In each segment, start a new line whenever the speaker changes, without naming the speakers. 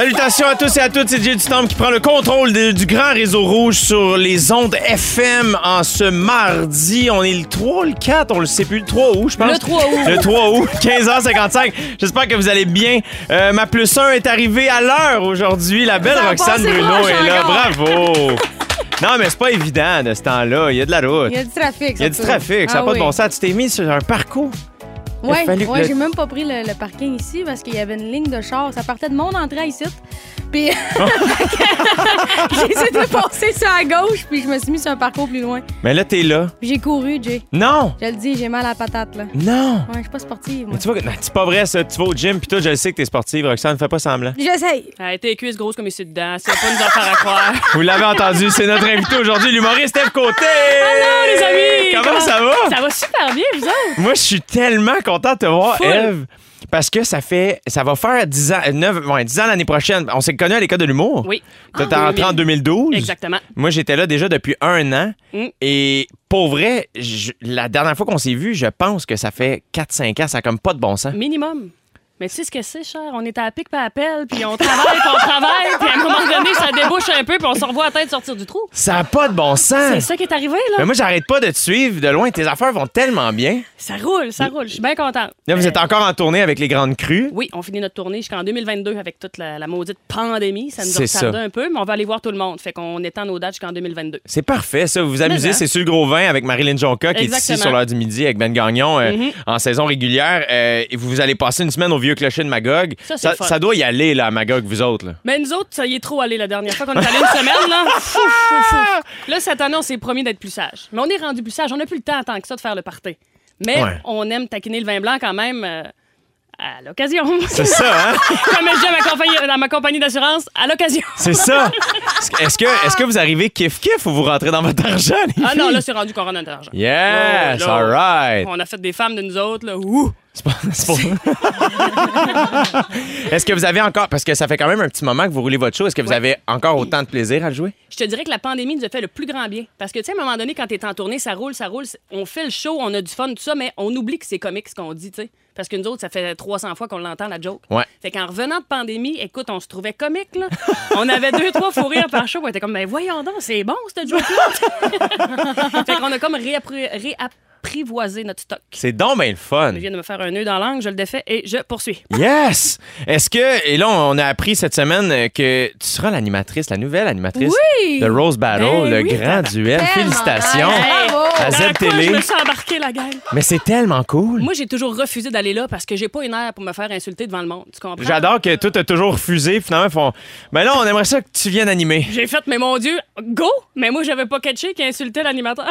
Salutations à tous et à toutes, c'est Jay du Temple qui prend le contrôle de- du grand réseau rouge sur les ondes FM en ce mardi. On est le 3 ou le 4, on le sait plus, le 3 août, je pense.
Le 3 août.
Le 3 août, 15h55. J'espère que vous allez bien. Euh, ma plus 1 est arrivée à l'heure aujourd'hui. La belle
Ça a
Roxane
passé
Bruno
proche
est là. Bravo! Non, mais c'est pas évident de ce temps-là. Il y a de la route.
Il y a du trafic.
Il y a du
surtout.
trafic, ça n'a
Ah
pas de
oui.
bon sens. Tu t'es mis sur un parcours. A
Ouais,
le-
j'ai même pas pris le, le parking ici parce qu'il y avait une ligne de char. Ça partait de mon entrée ici. Puis j'ai essayé de passer sur la gauche, puis je me suis mis sur un parcours plus loin.
Mais là, t'es là.
J'ai couru, Jay.
Non!
Je le dis, j'ai mal à la patate, là.
Non!
Ouais, je suis pas sportive, moi.
Mais tu vois, que- non, c'est pas vrai ça. Tu vas au gym, puis toi, je le sais que t'es sportive, Roxane. Fais pas semblant.
J'essaye.
Elle a été cuisse grosse comme ici dedans. C'est pas nous en faire à croire.
Vous l'avez entendu, c'est notre invité aujourd'hui, l'humoriste Eve Côté!
Allô, les amis!
Comment,
Comment-
ça va?
Ça va super bien, vous autres?
Moi, je suis tellement content de te voir,
Full.
Eve. Parce que ça fait. Ça va faire 10 ans, 9, ouais, 10 ans l'année prochaine. On s'est connus à l'école de l'humour.
Oui.
T'es
Ah,
rentré en 2012.
Exactement.
Moi, j'étais là déjà depuis un an.
Mm.
Et pour vrai, je- la dernière fois qu'on s'est vu, je pense que ça fait 4-5 ans. Ça a comme pas de bon sens.
Minimum. Mais tu sais ce que c'est, cher? On est à la pique pas à pelle, puis on travaille, puis on travaille, puis à un moment donné, ça débouche un peu, puis on se revoit la tête sortir du trou.
Ça a pas de bon
C'est
sens.
ça qui est arrivé,
Mais
là.
moi, j'arrête pas de te suivre de loin. Tes affaires vont tellement bien.
Ça roule, ça roule. Je suis bien contente.
Là, vous
Euh,
êtes encore en tournée avec les Grandes Crues.
Oui, on finit notre tournée jusqu'en 2022 avec toute la, la maudite pandémie. Ça nous
C'est ça.
un peu, mais on va aller voir tout le monde. Fait qu'on étend nos dates jusqu'en 2022.
C'est parfait, ça. Vous vous amusez,
Mais, hein?
c'est sur le gros vin avec Marilyn Jonca qui est ici sur l'heure du midi avec Ben Gagnon euh,
Mhm.
en saison régulière. Euh, et vous allez passer une semaine au vieux clocher de Magog.
Ça, c'est
ça,
le fun.
ça doit y aller, là, à Magog, vous autres. Là.
Mais nous autres, ça y est trop allé la dernière fois qu'on est allé une semaine, là. Fou, fou, fou. Là, cette année, on s'est promis d'être plus sage. Mais on est rendu plus sage. On n'a plus le temps tant que ça de faire le party. Mais
Ouais.
on aime taquiner le vin blanc quand même euh, à l'occasion.
C'est ça, hein?
Comme je dis à ma compagnie, dans ma compagnie d'assurance, à l'occasion.
C'est ça. Est-ce que, est-ce que vous arrivez kiff-kiff ou vous rentrez dans votre argent? les
Ah non, là, c'est rendu qu'on rentre dans notre argent.
Yes, all right.
On a fait des femmes de nous autres, là. Ouh!
C'est pas- Est-ce que vous avez encore, parce que ça fait quand même un petit moment que vous roulez votre show, est-ce que vous
Ouais.
avez encore autant de plaisir à le jouer?
Je te dirais que la pandémie nous a fait le plus grand bien. Parce que, tu sais, à un moment donné, quand t'es en tournée, ça roule, ça roule. On fait le show, on a du fun, tout ça, mais on oublie que c'est comique ce qu'on dit, tu sais. Parce que nous autres, ça fait 300 fois qu'on l'entend, la joke.
Ouais.
Fait qu'en revenant de pandémie, écoute, on se trouvait comique, là. on avait deux, trois fous rires par show. On était comme, ben voyons donc, c'est bon, cette joke-là. fait qu'on a comme réappri- réapprivoisé notre stock.
C'est donc bien le fun.
Je viens de me faire un nœud dans la langue, je le défais et je poursuis.
Yes! Est-ce que, et là, on a appris cette semaine que tu seras l'animatrice, la nouvelle animatrice
Oui!
de Rose Battle,
Ben
le
oui,
grand duel.
Tellement
Félicitations! À Z Télé.
je me suis embarquée, la gang.
Mais c'est tellement cool.
Moi, j'ai toujours refusé d'aller là parce que j'ai pas une air pour me faire insulter devant le monde. Tu comprends?
J'adore que toi, t'as toujours refusé. Finalement, ils font Ben là, on aimerait ça que tu viennes animer.
J'ai fait, mais mon Dieu, go! Mais moi, j'avais pas catché qui insultait l'animateur.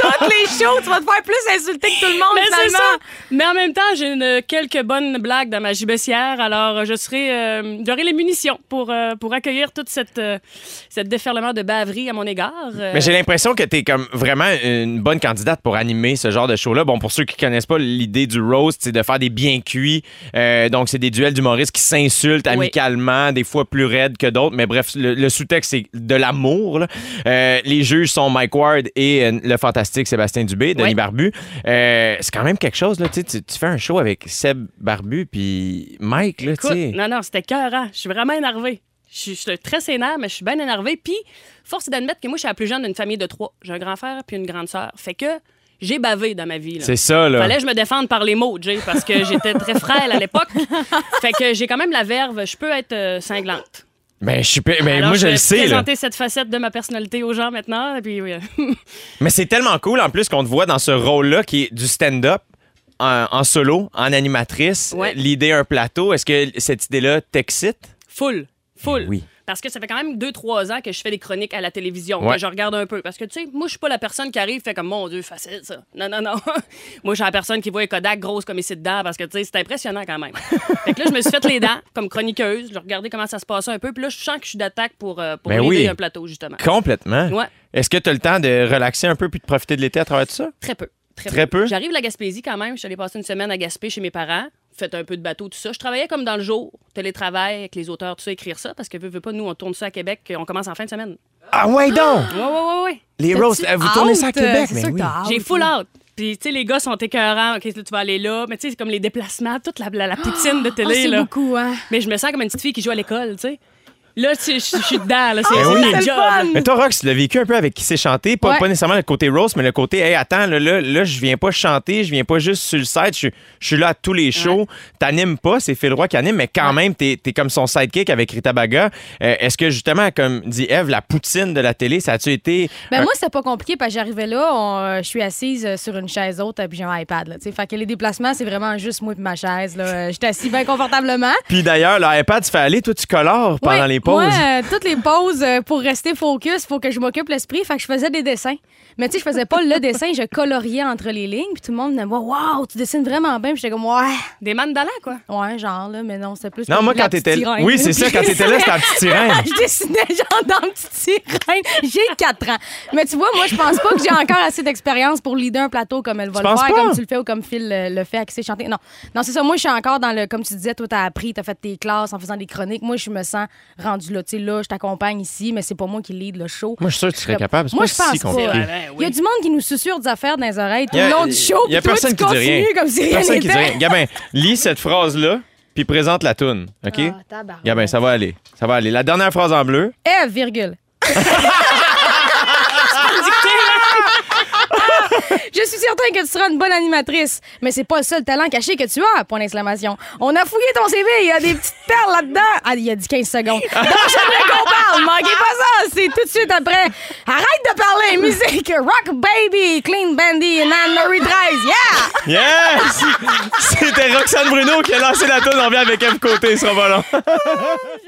Toutes les shows, tu vas te faire plus insulter que tout le monde,
mais c'est
finalement.
ça! Mais en même temps, j'ai une- quelques bonnes blagues dans ma gibecière, alors euh, je serai, euh, j'aurai les munitions pour, euh, pour accueillir toute cette, euh, cette déferlement de baverie à mon égard. Euh,
Mais j'ai l'impression que t'es comme vraiment une bonne candidate pour animer ce genre de show-là. Bon, pour ceux qui connaissent pas l'idée du roast, c'est de faire des bien cuits. Euh, donc, c'est des duels d'humoristes qui s'insultent
Oui.
amicalement, des fois plus raides que d'autres. Mais bref, le, le sous-texte, c'est de l'amour. là. Euh, les juges sont Mike Ward et euh, le fantastique Sébastien Dubé, Denis
Oui.
Barbu. Euh, c'est quand même quelque chose. Là, tu, fais un show avec Seb Barbu puis Mike. Là, tu
Écoute,
sais.
non, non, c'était cœurant. Je suis vraiment énervée. Je suis, très sénère, mais je suis bien énervée. Puis, force est d'admettre que moi, je suis la plus jeune d'une famille de trois. J'ai un grand frère puis une grande sœur. Fait que j'ai bavé dans ma vie.
C'est ça, là.
Fallait que je me défende par les mots, Jay, parce que j'étais très frêle à l'époque. fait que j'ai quand même la verve. Je peux être euh, cinglante.
Ben, je suis. ben,
Alors,
moi, je
vais
le sais. là.
présenter cette facette de ma personnalité aux gens maintenant. Et puis, oui.
Mais c'est tellement cool en plus qu'on te voit dans ce rôle-là qui est du stand-up en, en solo, en animatrice.
Ouais.
L'idée un plateau, est-ce que cette idée-là t'excite?
full. Full.
Oui.
Parce que ça fait quand même 2-3 ans que je fais des chroniques à la télévision,
Ouais.
que je regarde un peu. Parce que, tu sais, moi, je suis pas la personne qui arrive fait comme, mon Dieu, facile, ça. Non, non, non. moi, je suis la personne qui voit les Kodak grosses comme ici dedans parce que, tu sais, c'est impressionnant quand même. fait que là, je me suis fait les dents comme chroniqueuse. Je regardais comment ça se passait un peu. Puis là, je sens que je suis d'attaque pour, euh, pour
Ben
aider
oui.
un plateau, justement.
Complètement.
Ouais.
Est-ce que tu as le temps de relaxer un peu puis de profiter de l'été à travers tout ça?
Très peu. Très,
Très peu?
J'arrive à la Gaspésie quand même. Je suis allée passer une semaine à Gaspé chez mes parents. Fait un peu de bateau, tout ça. Je travaillais comme dans le jour, télétravail avec les auteurs, tout ça, écrire ça, parce que veux, veux pas, nous, on tourne ça à Québec, on commence en fin de semaine.
Ah ouais donc!
Ouais, ouais, ouais, ouais.
Les roasts, euh, vous tournez ça à
Hâte,
Québec, mais
que
oui.
J'ai full out. Puis, tu sais, les gars sont écœurants. OK, là, tu vas aller là. Mais, tu sais, c'est comme les déplacements, toute la, la, la poutine de
Oh,
télé,
c'est
là.
beaucoup, hein.
Mais je me sens comme une petite fille qui joue à l'école, tu sais. Là, tu je je suis dedans, là. C'est
Ben
c'est
oui.
ma
C'est le
job.
fun.
Mais toi, Rox, tu l'as vécu un peu avec qui s'est chanté. Pas,
Ouais.
pas nécessairement le côté rose, mais le côté, hey, attends, là, là, là, je viens pas chanter, je viens pas juste sur le site, je, je suis là à tous les shows. T'animes pas, c'est Phil Roy qui anime, mais quand même, t'es es comme son sidekick avec Rita Baga. Euh, Est-ce que justement, comme dit Eve, la poutine de la télé, ça a-tu été.
Ben
un-
moi, c'était pas compliqué parce que j'arrivais là, on, euh, je suis assise euh, sur une chaise haute puis j'ai un iPad. Là, tu sais. fait que les déplacements, c'est vraiment juste moi et ma chaise. Là. Euh, J'étais assis bien confortablement.
Puis d'ailleurs, l'iPad, tu fais aller, toi, tu colores pendant
Ouais,
les pauses.
Moi, euh, toutes les pauses, euh, pour rester focus, faut que je m'occupe l'esprit. Fait que je faisais des dessins. Mais tu sais, je faisais pas le dessin, je coloriais entre les lignes. Puis tout le monde venait me voir, waouh, tu dessines vraiment bien. Puis j'étais comme, ouais,
Des mandalas, quoi.
ouais, genre, là, mais non, c'était plus.
Non, moi, quand t'étais. Oui, c'est ça, quand t'étais là, c'était la petite sirène.
je dessinais genre dans une petite sirène. J'ai 4 ans. Mais tu vois, moi, je pense pas que j'ai encore assez d'expérience pour leader un plateau comme elle va
Tu
le faire,
pas?
comme tu le fais ou comme Phil le, le fait à qui c'est chanté. Non, non c'est ça. Moi, je suis encore dans le. Comme tu disais, toi, t'as appris, t'as fait tes classes en faisant des chroniques. Moi, je me sens rendu là. Tu sais, là, je t'accompagne ici, mais c'est pas moi qui lead le show.
Moi, je suis sûr que tu serais capable. C'est
Moi,
pas
je pense
si
pas.
compliqué.
Ouais, ben,
Il y a du monde qui nous susurre des affaires dans les oreilles tout le long du show.
y a
toi,
personne
tu
qui dit rien.
continues comme si rien
Personne qui dit rien. Gabin, lis cette phrase-là, puis présente la toune. OK?
Ah,
ça va aller. Ça va aller. La dernière phrase en bleu.
Eve, virgule. Je suis certain que tu seras une bonne animatrice, mais c'est pas le seul talent caché que tu as, point d'exclamation. On a fouillé ton CV, il y a des petites perles là-dedans. Ah, il y a dit 15 secondes. Donc, j'aimerais qu'on parle, manquez pas ça, c'est tout de suite après. Arrête de parler, musique, rock baby, clean bandy, and Anne-Marie 13, yeah!
Yes! C'était Roxane Bruno qui a lancé la toune. On revient avec F côté, pas long.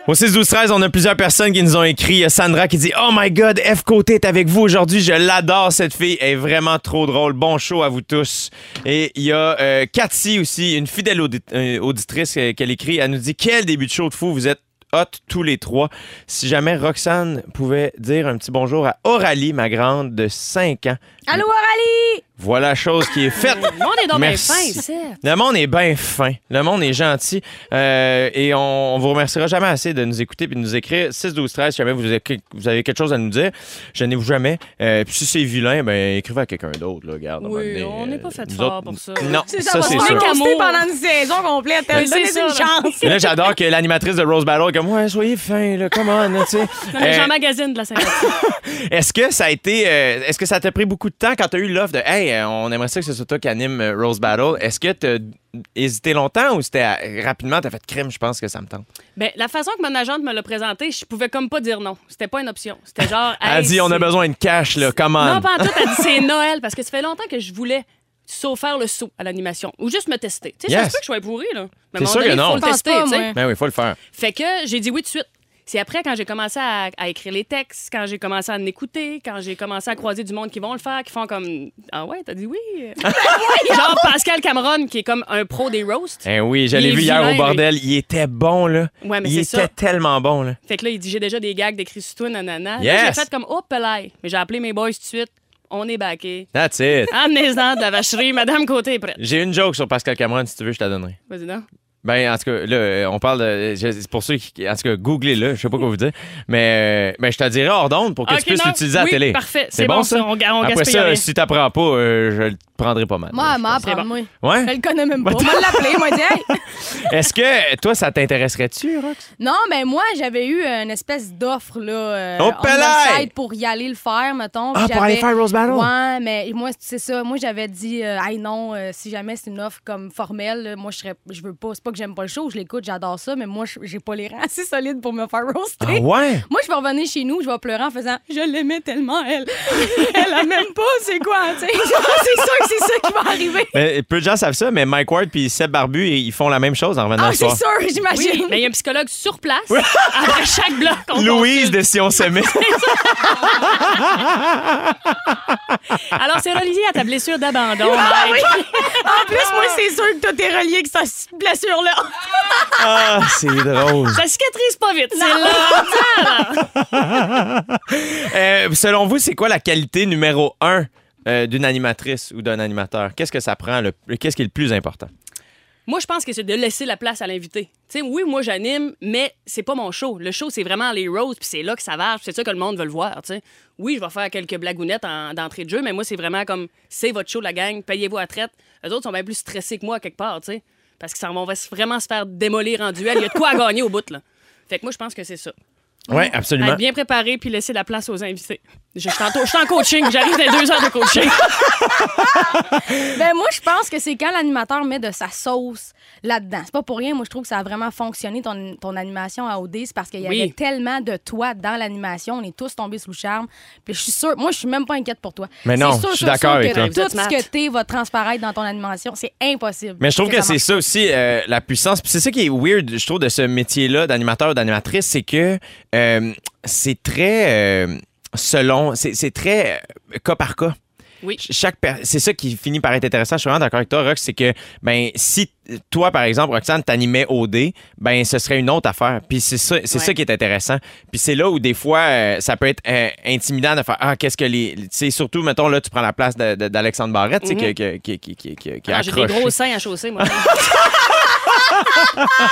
Au 6 12 13 on a plusieurs personnes qui nous ont écrit. Il y a Sandra qui dit Oh my God, F côté est avec vous aujourd'hui. Je l'adore, cette fille. Elle est vraiment trop Bon show à vous tous. Et il y a euh, Cathy aussi, une fidèle euh, auditrice euh, qu'elle écrit. Elle nous dit Quel début de show de fou. Vous êtes hot tous les trois. Si jamais Roxane pouvait dire un petit bonjour à Aurélie, ma grande de 5 ans.
Allô, Aurélie?
Voilà chose qui est faite.
Le monde est donc bien
Merci.
fin, ici.
Le monde est bien fin. Le monde est gentil. Euh, et on, on vous remerciera jamais assez de nous écouter et de nous écrire 6 12 13 si jamais vous avez, vous avez quelque chose à nous dire. Je n'ai vous jamais. Euh, puis si c'est vilain, ben écrivez à quelqu'un d'autre. Là, regarde,
Oui, on n'est pas
euh,
fait
nous
fort
autres-
pour ça.
Non,
C'est
ça,
ça,
c'est sûr.
roaster pendant une saison complète. Donnez
c'est
une chance.
Là, j'adore que l'animatrice de Rose Battle est comme Ouais, soyez fin, là, come on, tu sais. Euh,
j'en magasine de la sympathie.
Est-ce que ça a été. euh, Est-ce que ça t'a pris beaucoup de temps quand tu as eu l'offre de Hey, euh, on aimerait ça que ce soit toi qui anime euh, Rose Battle? Est-ce que tu as hésité longtemps ou c'était euh, rapidement, tu as fait crime, je pense que ça me tente?
ben, la façon que mon agente me l'a présenté, je pouvais comme pas dire non. C'était pas une option. C'était genre.
Elle
hey,
dit On a
c'est-
besoin de cash, là, come on.
Non, pas en tout. Elle dit c'est Noël parce que ça fait longtemps que je voulais sauf faire le saut à l'animation ou juste me tester. Tu sais, ça
Yes.
se peut que je sois pourri, là. Moment
sûr
donné,
que non?
faut le tester,
pas.
Ben oui, il faut le faire.
Fait que j'ai dit oui tout de suite. C'est après, quand j'ai commencé à, à écrire les textes, quand j'ai commencé à en écouter, quand j'ai commencé à croiser du monde qui vont le faire, qui font comme Ah ouais, t'as dit oui. Genre Pascal Cameron, qui est comme un pro des roasts.
Eh oui, je
Il
l'ai vu hier au bordel. Il était bon, là.
Ouais, mais
il était
ça.
tellement bon, là.
Fait que là, il dit J'ai déjà des gags d'écrit sur toi, nanana.
Yes.
j'ai fait comme Oh, pelay. Mais j'ai appelé mes boys tout de suite. On est backé.
That's it.
Amenez-en de la vacherie. Madame Côté est prête.
J'ai une joke sur Pascal Cameron, si tu veux, je te la donnerai.
Vas-y, non?
Ben, en tout cas, là, euh, on parle de. je- c'est Pour ceux qui. En tout cas, googlez-le, je sais pas quoi vous dire. Mais, euh, ben, je te dirai hors d'onde pour que
Ok,
tu puisses
non.
l'utiliser à la
Oui,
télé.
parfait. C'est bon, ça? On ga- on
Après
gaspille
ça,
rien.
si t'apprends pas, euh, je le prendrai pas mal.
Moi,
là,
elle
je
m'a
pense.
apprendre, moi.
Ouais?
Je le connais même pas. On va l'appeler, moi, dit, hey.
Est-ce que toi, ça t'intéresserait-tu, Rox?
Non, mais moi, j'avais eu une espèce d'offre, là, euh,
Oh,
on pour y aller le faire, mettons.
Ah,
puis
pour aller
j'avais-
faire Rose Battle?
Ouais, mais moi, c'est ça. Moi, j'avais dit, euh, hey, non, euh, si jamais c'est une offre comme formelle, là, moi, je serais, je veux pas. C'est pas que j'aime pas le show, je l'écoute, j'adore ça, mais moi, je- j'ai pas les reins assez solides pour me faire roaster.
Ah ouais?
Moi, je vais revenir chez nous, je vais pleurer en faisant Je l'aimais tellement, elle. elle a même pas, c'est quoi, tu sais? c'est sûr que c'est ça qui va arriver.
Mais, peu de gens savent ça, mais Mike Ward puis Seb Barbu, ils font la même chose en revenant
Ah, c'est sûr, j'imagine.
Oui, mais il y a un psychologue sur place après chaque bloc.
Louise de Si on s'aimait.
Alors, c'est relié à ta blessure d'abandon.
Ah. En plus, moi, c'est sûr que toi, t'es relié avec
ah, c'est drôle.
Ça cicatrise pas vite. C'est là.
Euh, selon vous, c'est quoi la qualité numéro un euh, d'une animatrice ou d'un animateur? Qu'est-ce que ça prend? Le, qu'est-ce qui est le plus important?
Moi, je pense que c'est de laisser la place à l'invité. Tu sais, oui, moi, j'anime, mais c'est pas mon show. Le show, c'est vraiment les roses, puis c'est là que ça va, puis c'est ça que le monde veut le voir, tu sais. Oui, je vais faire quelques blagounettes en- d'entrée de jeu, mais moi, c'est vraiment comme, c'est votre show, la gang, payez-vous à traite. Eux autres sont bien plus stressés que moi, quelque part, tu sais. Parce qu'ils s'en vont vraiment se faire démolir en duel. Il y a de quoi à gagner au bout, là. Fait que moi, je pense que c'est ça.
Oui, absolument.
Être bien préparé puis laisser la place aux invités. Je, je suis en, je suis en coaching, j'arrive dans deux heures de coaching.
Ben moi, je pense que c'est quand l'animateur met de sa sauce là-dedans. C'est pas pour rien. Moi, je trouve que ça a vraiment fonctionné, ton, ton animation à OD. C'est parce qu'il y
Oui.
avait tellement de toi dans l'animation. On est tous tombés sous le charme. Puis je suis sûre, moi, je suis même pas inquiète pour toi.
Mais non,
sûr,
je suis d'accord avec
que
toi.
Tout ce que t'es va transparaître dans ton animation. C'est impossible.
Mais je trouve que, c'est ça aussi, euh, la puissance. Puis c'est ça qui est weird, je trouve, de ce métier-là d'animateur ou d'animatrice, c'est que euh, c'est très euh, selon, c'est c'est très euh, cas par cas.
Oui.
Chaque c'est ça qui finit par être intéressant. Je suis vraiment d'accord avec toi, Rox, c'est que ben si toi par exemple Roxane t'animais OD, ben ce serait une autre affaire. Puis c'est ça c'est
Ouais.
ça qui est intéressant. Puis c'est là où des fois euh, ça peut être euh, intimidant de faire ah qu'est-ce que les tu sais surtout mettons là tu prends la place d'Alexandre Barrette, tu sais
Mhm.
qui qui qui qui qui, qui a
Ah, J'ai des gros seins à chausser, moi.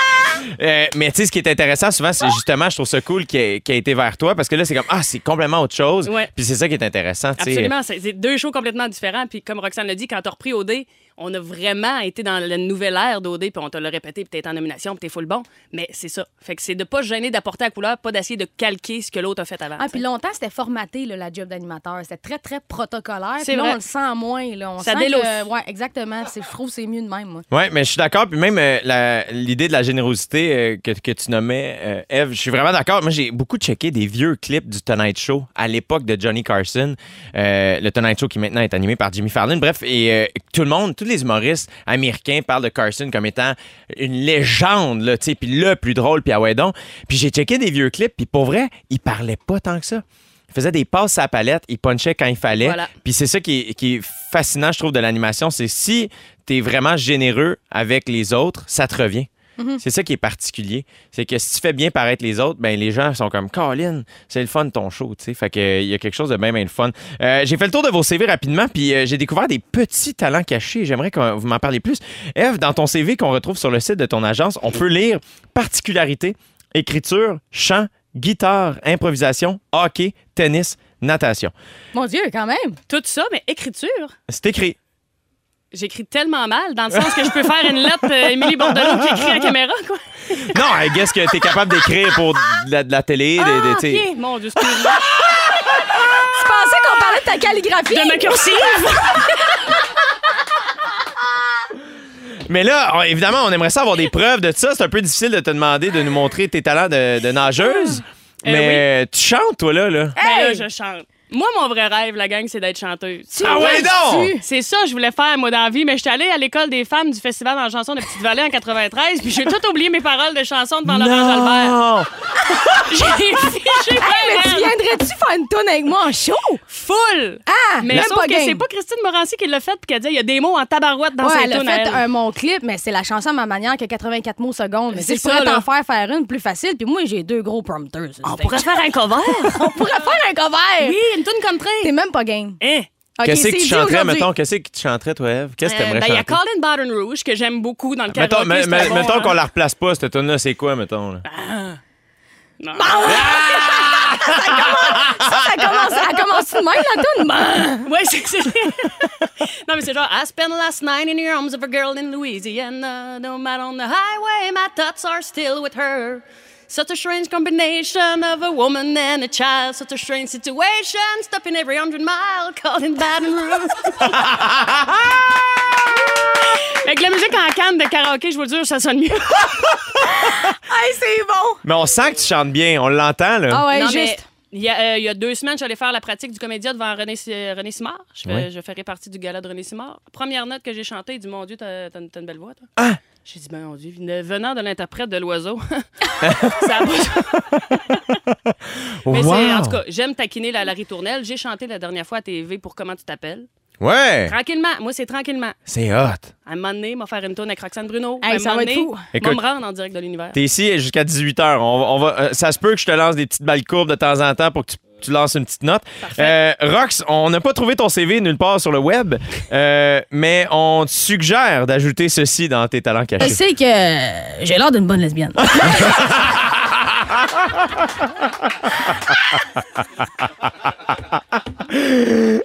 Euh, mais tu sais, ce qui est intéressant souvent, c'est justement, je trouve ça cool qu'il ait, qu'il ait été vers toi parce que là, c'est comme, ah, c'est complètement autre chose.
Ouais.
Puis c'est ça qui est intéressant.
Absolument. C'est deux shows complètement différents. Puis comme Roxane l'a dit, quand t'as repris OD, on a vraiment été dans la nouvelle ère d'OD, puis on te l'a répété, puis t'es en nomination, puis t'es full bon. Mais c'est ça. Fait que c'est de pas se gêner d'apporter la couleur, pas d'essayer de calquer ce que l'autre a fait avant.
Ah, puis longtemps, c'était formaté, là, la job d'animateur. C'était très, très protocolaire.
C'est
Puis là,
vrai.
on le sent moins. Là. On
Ça
sent que- ouais, exactement. C'est- Je trouve que c'est mieux de même, moi.
Ouais, mais je suis d'accord. Puis même euh, la- l'idée de la générosité euh, que, que tu nommais, euh, Eve, je suis vraiment d'accord. Moi, j'ai beaucoup checké des vieux clips du Tonight Show à l'époque de Johnny Carson. Euh, le Tonight Show qui maintenant est animé par Jimmy Fallon. Bref, et euh, tout le monde, tous les humoristes américains parlent de Carson comme étant une légende, là, tu sais, puis le plus drôle, puis ah ouais donc. Puis j'ai checké des vieux clips, puis pour vrai, il parlait pas tant que ça. Il faisait des passes à la palette, il punchait quand il fallait.
Voilà.
Puis c'est ça qui est, qui est fascinant, je trouve, de l'animation. C'est si tu es vraiment généreux avec les autres, ça te revient. C'est ça qui est particulier. C'est que si tu fais bien paraître les autres, ben les gens sont comme Colin, c'est le fun de ton show, tu sais. Fait que euh, il y a quelque chose de bien, bien le fun. Euh, j'ai fait le tour de vos CV rapidement, puis euh, j'ai découvert des petits talents cachés. J'aimerais que vous m'en parliez plus. Eve, dans ton CV qu'on retrouve sur le site de ton agence, on peut lire particularité, écriture, chant, guitare, improvisation, hockey, tennis, natation.
Mon Dieu, quand même.
Tout ça, mais écriture.
C'est écrit.
J'écris tellement mal, dans le sens que je peux faire une lettre euh, Émilie Bordelot qui écrit à la caméra, quoi.
Non, I guess que t'es capable d'écrire pour de la, de la télé. des- des-
Ah. OK. Mon Dieu, excuse-moi.
Tu pensais qu'on parlait de ta calligraphie?
De ma cursive?
Mais là, on- évidemment, on aimerait ça avoir des preuves de ça. C'est un peu difficile de te demander de nous montrer tes talents de, de nageuse.
Euh,
mais tu chantes, toi, là. là.
Ben là, je chante. Moi, mon vrai rêve, la gang, c'est d'être chanteuse.
Ah ouais, donc!
C'est ça que je voulais faire, moi, dans la vie, mais j'étais allée à l'école des femmes du Festival en chanson de Petite-Vallée en 93, puis j'ai tout oublié mes paroles de chansons devant Laurent Jalbert.
Non!
J'ai j'ai
Hey, mais tu viendrais-tu faire une tonne avec moi en show?
full!
Ah,
Mais
même
sauf
pas
que
game.
c'est pas Christine Morancy qui l'a fait puis qui a dit il y a des mots en tabarouette dans
Ouais,
sa
elle a
tune
fait
elle.
un, mon clip, mais c'est la chanson à ma manière qui a 84 mots secondes. Mais
C'est
je pourrais
ça,
t'en faire faire une plus facile, puis moi, j'ai deux gros prompteurs.
On pourrait faire un cover.
On pourrait faire un cover.
oui, une tune country.
T'es même pas game.
Hein?
Ok,
Qu'est-ce que tu chanterais, mettons? Qu'est-ce que tu chanterais, toi, Eve? Qu'est-ce que
Euh,
t'aimerais
ben, il y a
chanter?
Colin Baton Rouge que j'aime beaucoup dans le
Mettons,
karaoké.
me-
c'est
me-
un bon,
mettons
hein.
qu'on la replace pas, cette tune-là, c'est quoi, mettons? là?
Non.
Ça commence, elle commence de même, la toune? Ben.
Ouais, c'est c'est- Non, mais c'est genre I spent last night in the arms of a girl in Louisiana. No matter on the highway, my thoughts are still with her. Such a strange combination of a woman and a child. Such a strange situation. Stopping every hundred mile, calling Baton Rouge. Avec la musique en canne de karaoké, je vous le jure, ça sonne mieux.
Hey, c'est bon.
Mais on sent que tu chantes bien, on l'entend, là.
Ah ouais,
Non, mais
juste.
Il y, a, euh, il y a deux semaines, j'allais faire la pratique du comédia devant René, euh, René Simard. Je, fais,
Ouais.
je ferai partie du gala de René Simard. Première note que j'ai chantée, il dit Mon Dieu, t'as t'as une, belle voix, toi.
Ah!
J'ai dit Ben, mon Dieu, venant de l'interprète de l'oiseau. ça Mais
Wow!
en tout cas, j'aime taquiner la Larry Tournelle. J'ai chanté la dernière fois à TV pour Comment tu t'appelles.
Ouais!
Tranquillement. Moi, c'est tranquillement.
C'est hot.
À un moment donné, m'a faire une tourne avec Roxane Bruno.
Hey,
à un
ça
moment
va être
donné,
fou.
m'a
Écoute-
me rendre en direct de l'univers.
T'es ici jusqu'à 18h. On, va- on va, euh, ça se peut que je te lance des petites balles courbes de temps en temps pour que tu tu lances une petite note. Euh, Rox, on n'a pas trouvé ton CV nulle part sur le web, euh, mais on te suggère d'ajouter ceci dans tes talents
Je
cachés.
sais que j'ai l'air d'une bonne lesbienne. C'est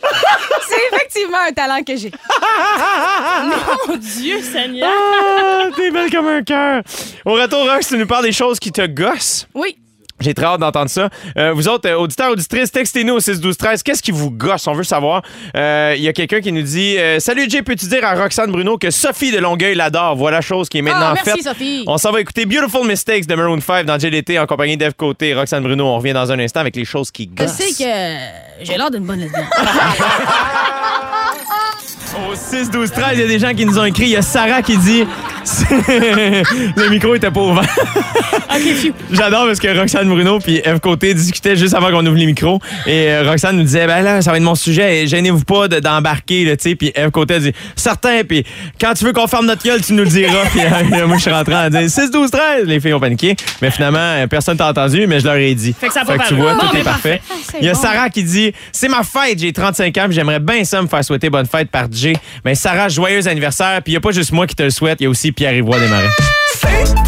effectivement un talent que j'ai.
Mon Dieu, Seigneur!
Ah, t'es belle comme un cœur. Au retour, Rox, tu nous parles des choses qui te gossent.
Oui.
J'ai très hâte d'entendre ça. Euh, vous autres, euh, auditeurs, auditrices, textez-nous au 6 12 13 Qu'est-ce qui vous gosse? On veut savoir. Euh, Il y a quelqu'un qui nous dit euh, Salut Jay, peux-tu dire à Roxane Bruno que Sophie de Longueuil l'adore? Voilà chose qui est maintenant
Ah, merci,
faite.
Sophie.
On s'en va écouter Beautiful Mistakes de Maroon 5 dans JDT en compagnie d'Eve Côté et Roxane Bruno. On revient dans un instant avec les choses qui
Je
gossent.
sais que j'ai l'air d'une bonne lesbienne.
Au 6 12 13 il y a des gens qui nous ont écrit. Il y a Sarah qui dit Le micro était pas ouvert. J'adore parce que Roxane Bruno puis Eve Côté discutaient juste avant qu'on ouvre les micros. Et euh, Roxane nous disait, ben là, ça va être mon sujet. et Gênez-vous pas de- d'embarquer, là, tu sais. Puis Eve Côté a dit, certain. Puis quand tu veux qu'on ferme notre gueule, tu nous le diras. puis euh, moi, je suis rentré en disant 6, 12, 13. Les filles ont paniqué. Mais finalement, euh, personne t'a entendu, mais je leur ai dit.
Fait que ça a pas
tu
paru.
vois,
Bon,
tout est
mais
parfait.
Ah,
Il y a
bon.
Sarah qui dit, c'est ma fête, j'ai 35 ans, puis j'aimerais bien ça me faire souhaiter bonne fête par Jay. Mais Sarah, joyeux anniversaire. Puis il y a pas juste moi qui te le souhaite, il y a aussi Pierre-Yvois Desmarais.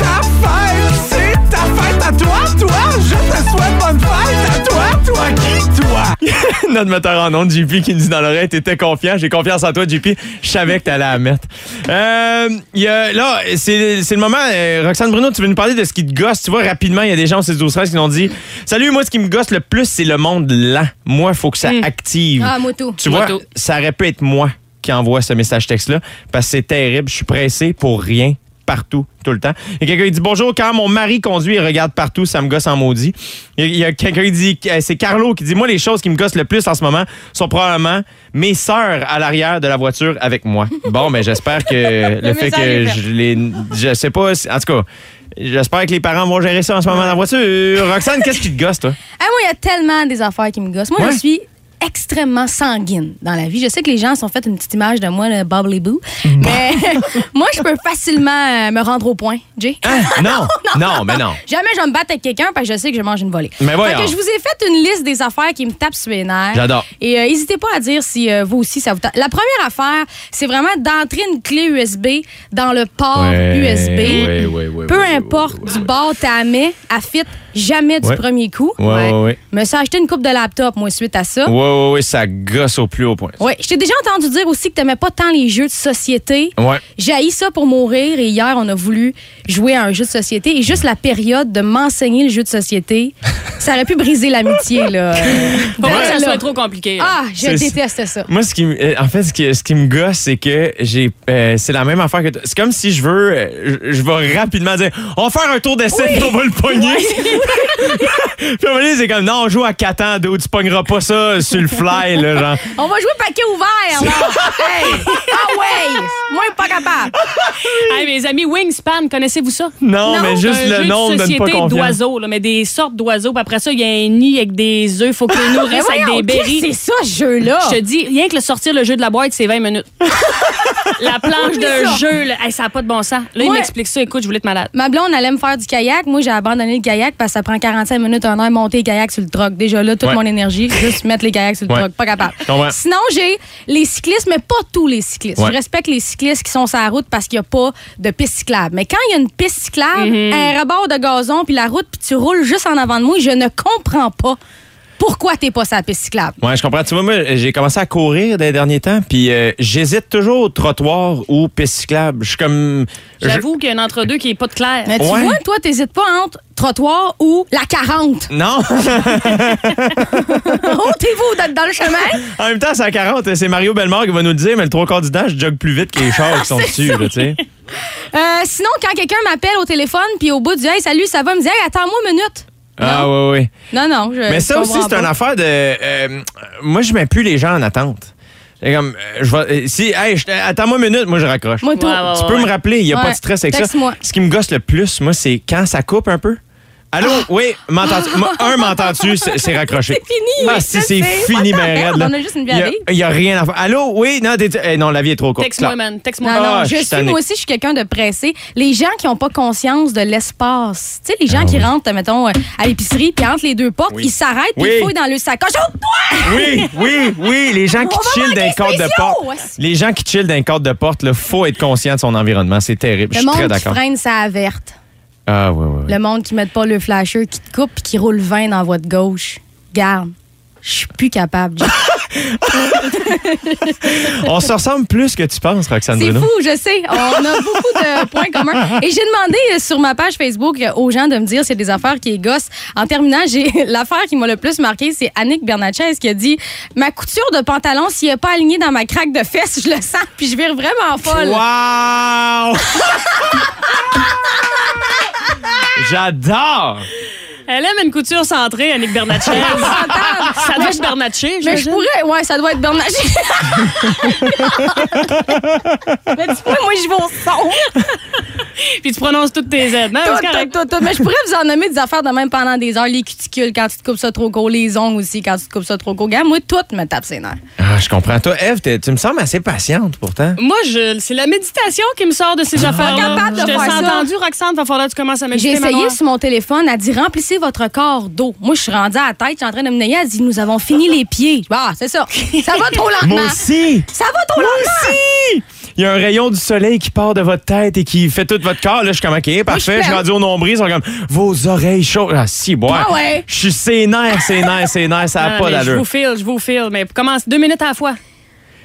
Notre metteur en ondes, JP, qui nous dit dans l'oreille, t'étais confiant. J'ai confiance en toi, JP. Je savais que t'allais la mettre. Euh, il y a- là, c'est c'est le moment. euh, Roxane Bruno, tu veux nous parler de ce qui te gosse? Tu vois, rapidement, il y a des gens au 6 12 13 qui nous ont dit Salut, moi, ce qui me gosse le plus, c'est le monde lent. Moi, il faut que ça active.
Ah, moi tout.
Tu
Moi
vois,
tout.
ça aurait pu être moi qui envoie ce message texte-là parce que c'est terrible. Je suis pressé pour rien partout, tout le temps. Il y a quelqu'un qui dit Bonjour, quand mon mari conduit et regarde partout, ça me gosse en maudit. Il y a, il quelqu'un qui dit euh, C'est Carlo qui dit Moi, les choses qui me gossent le plus en ce moment sont probablement mes sœurs à l'arrière de la voiture avec moi. Bon, mais j'espère que le, fait que je les. Je sais pas. si- En tout cas. J'espère que les parents vont gérer ça en ce moment dans la voiture. Roxane, qu'est-ce qui te gosse, toi?
Ah, moi, il y a tellement des affaires qui me gossent. Moi,
Ouais.
je suis extrêmement sanguine dans la vie. Je sais que les gens sont fait une petite image de moi, le bubbly boo, mais moi, je peux facilement euh, me rendre au point, Jay.
Hein? Non, non, mais non.
Jamais je vais me battre avec quelqu'un parce que je sais que je mange une volée.
Mais voyons.
Fait que je vous ai fait une liste des affaires qui me tapent sur les nerfs.
J'adore.
Et euh, n'hésitez pas à dire si euh, vous aussi ça vous tape. La première affaire, c'est vraiment d'entrer une clé USB dans le port USB.
ouais, ouais, ouais,
Peu
ouais,
importe
ouais, ouais,
du bord t'as mis, à fit jamais du
Ouais.
premier coup.
Ouais, ouais, ouais.
Me suis acheté une coupe de laptop, moi, suite à ça.
Ouais, ouais, ouais, ça gosse au plus haut point.
Ouais, je t'ai déjà entendu dire aussi que t'aimais pas tant les jeux de société.
Ouais.
J'ai haï ça pour mourir et hier, on a voulu jouer à un jeu de société et juste la période de m'enseigner le jeu de société, ça aurait pu briser l'amitié, là.
Pas que ça soit trop compliqué. là.
Ah, je déteste ça.
Moi, ce qui, me- euh, en fait, ce qui, ce qui me gosse, c'est que j'ai, euh, c'est la même affaire que toi. C'est comme si je veux, euh, je, je vais rapidement dire, on va faire un tour d'essai, puis on va le pogner. Puis à un moment donné, c'est comme, non, on joue à Catan, d'où tu pogneras pas ça sur le fly, là, genre.
On va jouer paquet ouvert, là. hey! Ah ouais! Moi, pas capable.
Hey, mes amis, Wingspan, connaissez-vous ça?
Non,
Non,
mais juste
un
le
jeu
nom
de
ne donne pas
société
confiance.
d'oiseaux, là, mais des sortes d'oiseaux. Puis après ça, il y a un nid avec des œufs. Faut que les
Mais
nourrissent avec
voyons,
des
qu'est-ce que
berries.
c'est ça, ce jeu-là?
Je te dis, rien que le sortir le jeu de la boîte, c'est 20 minutes. la planche de jeu, là, hey, ça n'a pas de bon sens. Là, il
Ouais.
m'explique ça. Écoute, je voulais être malade.
Ma blonde allait me faire du kayak. Moi, j'ai abandonné le kayak parce que ça prend 45 minutes, un heure monter le kayak sur le truck. Déjà là, toute
Ouais.
mon énergie, juste mettre les kayaks sur le
Ouais.
Pas capable. Sinon, j'ai les cyclistes, mais pas tous les cyclistes.
Ouais.
Je respecte les cyclistes qui sont sur la route parce qu'il n'y a pas de piste cyclable. Mais quand il y a une piste cyclable,
Mhm.
un rebord de gazon, puis la route, puis tu roules juste en avant de moi, je ne comprends pas pourquoi t'es pas sur la piste cyclable?
Ouais, je comprends. Tu vois, moi, j'ai commencé à courir des derniers temps, puis euh, j'hésite toujours au trottoir ou piste cyclable. Je suis comme. je-
J'avoue qu'il y a un entre-deux qui n'est pas de clair.
Mais tu
Ouais.
vois, toi, t'hésites pas entre trottoir ou la 40.
Non!
Ôtez-vous d'être dans le chemin.
en même temps, c'est à 40. C'est Mario Bellemare qui va nous le dire, mais le trois quarts du temps, je jogue plus vite que les chars qui sont dessus, tu sais.
Euh, sinon, quand quelqu'un m'appelle au téléphone, puis au bout du Hey, salut, ça va, me dire Hey, attends-moi une minute.
Ah, ouais, ouais.
Non, non. Je,
Mais
je
ça aussi, c'est une affaire de. euh, moi, je mets plus les gens en attente. C'est comme, euh, je vais, euh, si, hey, je- attends-moi une minute, moi, je raccroche.
Moi, tout.
Ouais, ouais,
tu peux me rappeler, il n'y a
Ouais,
pas de stress avec ça.
texte-moi.
Ce qui me gosse le plus, moi, c'est quand ça coupe un peu. Allô? Oui, m'entends-tu? Moi, Un, m'entends-tu? C'est raccroché.
C'est fini.
Ah, si, c'est fini, ben là.
On a juste une vie
Il y
à vivre.
Il y a, rien à faire. Allô? Oui? Non, t'es- eh, non la vie est trop courte.
Texte-moi, man. Texte-moi.
Non, non,
Ah, je
je
suis
moi aussi, je suis quelqu'un de pressé. Les gens qui n'ont pas conscience de l'espace. Tu sais, les gens
Ah
qui rentrent, mettons, euh, à l'épicerie, puis entre les deux portes,
Oui.
ils s'arrêtent, puis
Oui.
ils fouillent dans le sacoche. Oh, toi!
Oui, oui, oui, les gens qui chillent d'un cadre de porte. Les gens qui chillent d'un cadre de porte, il faut être conscient de son environnement. C'est terrible. Je
Le
suis très
monde qui
d'accord.
freine sa verte.
Ah, oui, oui.
Le monde qui met pas le flasher, qui te coupe, puis qui roule 20 dans votre gauche. Garde. Je suis plus capable.
On se ressemble plus que tu penses, Roxane
C'est fou, je sais. On a beaucoup de points communs. Et j'ai demandé euh, sur ma page Facebook euh, aux gens de me dire c'est des affaires qui gossent. En terminant, j'ai l'affaire qui m'a le plus marqué, c'est Annick Bernatchez qui a dit Ma couture de pantalon, s'il n'est pas aligné dans ma craque de fesses, je le sens, puis je vire vraiment folle.
Wow! J'adore!
Elle aime une couture centrée, Annick Bernatchez. ça doit être Bernatchez,
Mais je pourrais, ouais, ça doit être Bernatchez. Mais dis-moi, moi, je vais au son.
Puis tu prononces toutes tes aides. Non,
Tout,
c'est correct.
tout, tout, tout. Mais je pourrais vous en nommer des affaires de même pendant des heures. Les cuticules, quand tu te coupes ça trop court. Les ongles aussi, quand tu te coupes ça trop court. Regarde, moi, tout me tape ses nerfs.
Ah, je comprends. Toi, Eve, tu me sembles assez patiente pourtant.
Moi, je, c'est la méditation qui me sort de ces affaires-là.
capable de
Je te
faire
sens
ça.
entendu, Roxane. Va falloir que tu commences à
J'ai
méditer.
essayé
Manoir.
sur mon téléphone. Elle dit remplissez votre corps d'eau. Moi, je suis rendue à la tête. Je suis en train de me nailler. Elle dit nous avons fini les pieds. Ah, c'est ça. Ça va trop lentement.
Moi aussi!
Ça va trop lentement.
Il y a un rayon du soleil qui part de votre tête et qui fait tout votre corps. Là, je suis comme, OK, parfait. Je suis rendu au nombril. Ils sont comme, vos oreilles chaudes. Ah, si, boire.
Ah ouais.
Je suis sénère, sénère, sénère. Ça n'a
Ah,
pas
mais Je
d'allure.
vous file, je vous file. Mais commence deux minutes à la fois.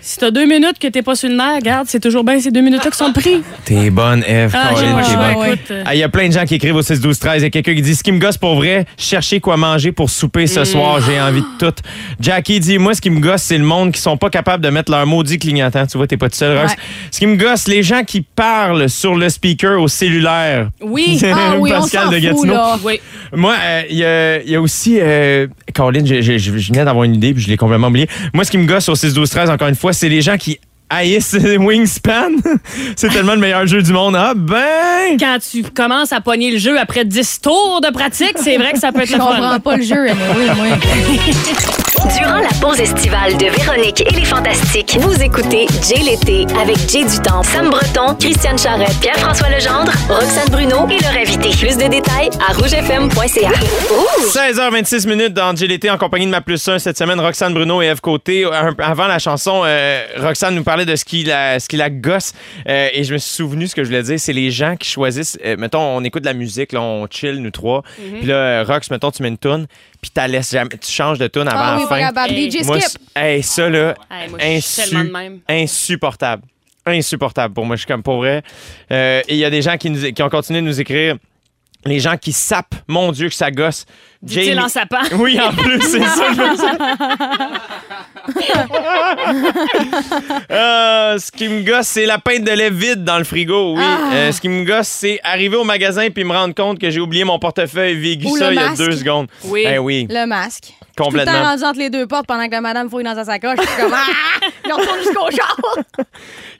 Si t'as deux minutes que t'es pas sur le nerf, regarde, c'est toujours bien ces deux minutes-là qui sont pris.
T'es bonne, Eve.
Ah,
Caroline,
j'ai-
t'es
ouais,
bonne.
ouais, écoute, euh,
Ah, Il y a plein de gens qui écrivent au 6 12 13 Il y a quelqu'un qui dit ce qui me gosse pour vrai, chercher quoi manger pour souper
Mm.
ce soir, j'ai envie de tout. Jackie dit moi ce qui me gosse c'est le monde qui sont pas capables de mettre leur maudit clignotant. Tu vois, t'es pas tout seul. Ce qui me gosse les gens qui parlent sur le speaker au cellulaire.
Oui.
Ah oui, on
Pascal
s'en
de
fout,
Gatineau.
là.
Oui.
Moi, euh, il y, a, il y a aussi. Euh, Caroline, je, je- je- je venais d'avoir une idée puis je l'ai complètement oublié. Moi, ce qui me gosse au 6 12 13 encore une fois, c'est les gens qui haïssent Wingspan. c'est tellement le meilleur jeu du monde. Ah ben!
Quand tu commences à pogner le jeu après 10 tours de pratique, c'est vrai que ça peut être
Je comprends pas le jeu, mais oui, moi.
Durant la pause estivale de Véronique et les Fantastiques, vous écoutez Jay l'été avec Jay Dutemps, Sam Breton, Christiane Charrette, Pierre-François Legendre, Roxane Bruno et leur invité. Plus de détails à rougefm.ca. Rouge!
16h26 minutes dans GLT en compagnie de ma plus 1 cette semaine, Roxane Bruno et Eve Côté. Avant la chanson, euh, Roxane nous parlait de ce qui la, ce qui la gosse euh, et je me suis souvenu ce que je voulais dire, c'est les gens qui choisissent, euh, mettons, on écoute de la musique, là, on chill, nous trois, puis là, Rox, mettons, tu mets une tune, puis laisses jamais, tu changes de tune avant
Ah oui,
la
pas
fin.
capable.
Hey.
DJ
Moi,
Skip.
c'est- hey, ça, là,
Hey, moi, de même.
insupportable. Insupportable pour moi. Je suis comme pour vrai. Euh, et il y a des gens qui, nous- qui ont continué de nous écrire. Les gens qui sapent, mon Dieu, que ça gosse.
Dit-il en sapant.
Oui, en plus, c'est ça. je veux dire. Euh, ce qui me gosse, c'est la pinte de lait vide dans le frigo, oui.
Ah.
Euh, ce qui me gosse, c'est arriver au magasin puis me rendre compte que j'ai oublié mon portefeuille. Vécu ça il y a deux secondes.
Oui.
Eh oui,
Le masque. Tout le
complètement.
temps rendu entre les deux portes pendant que la madame fouille dans sa sacoche. Je suis comme, ah! Il retourne jusqu'au char.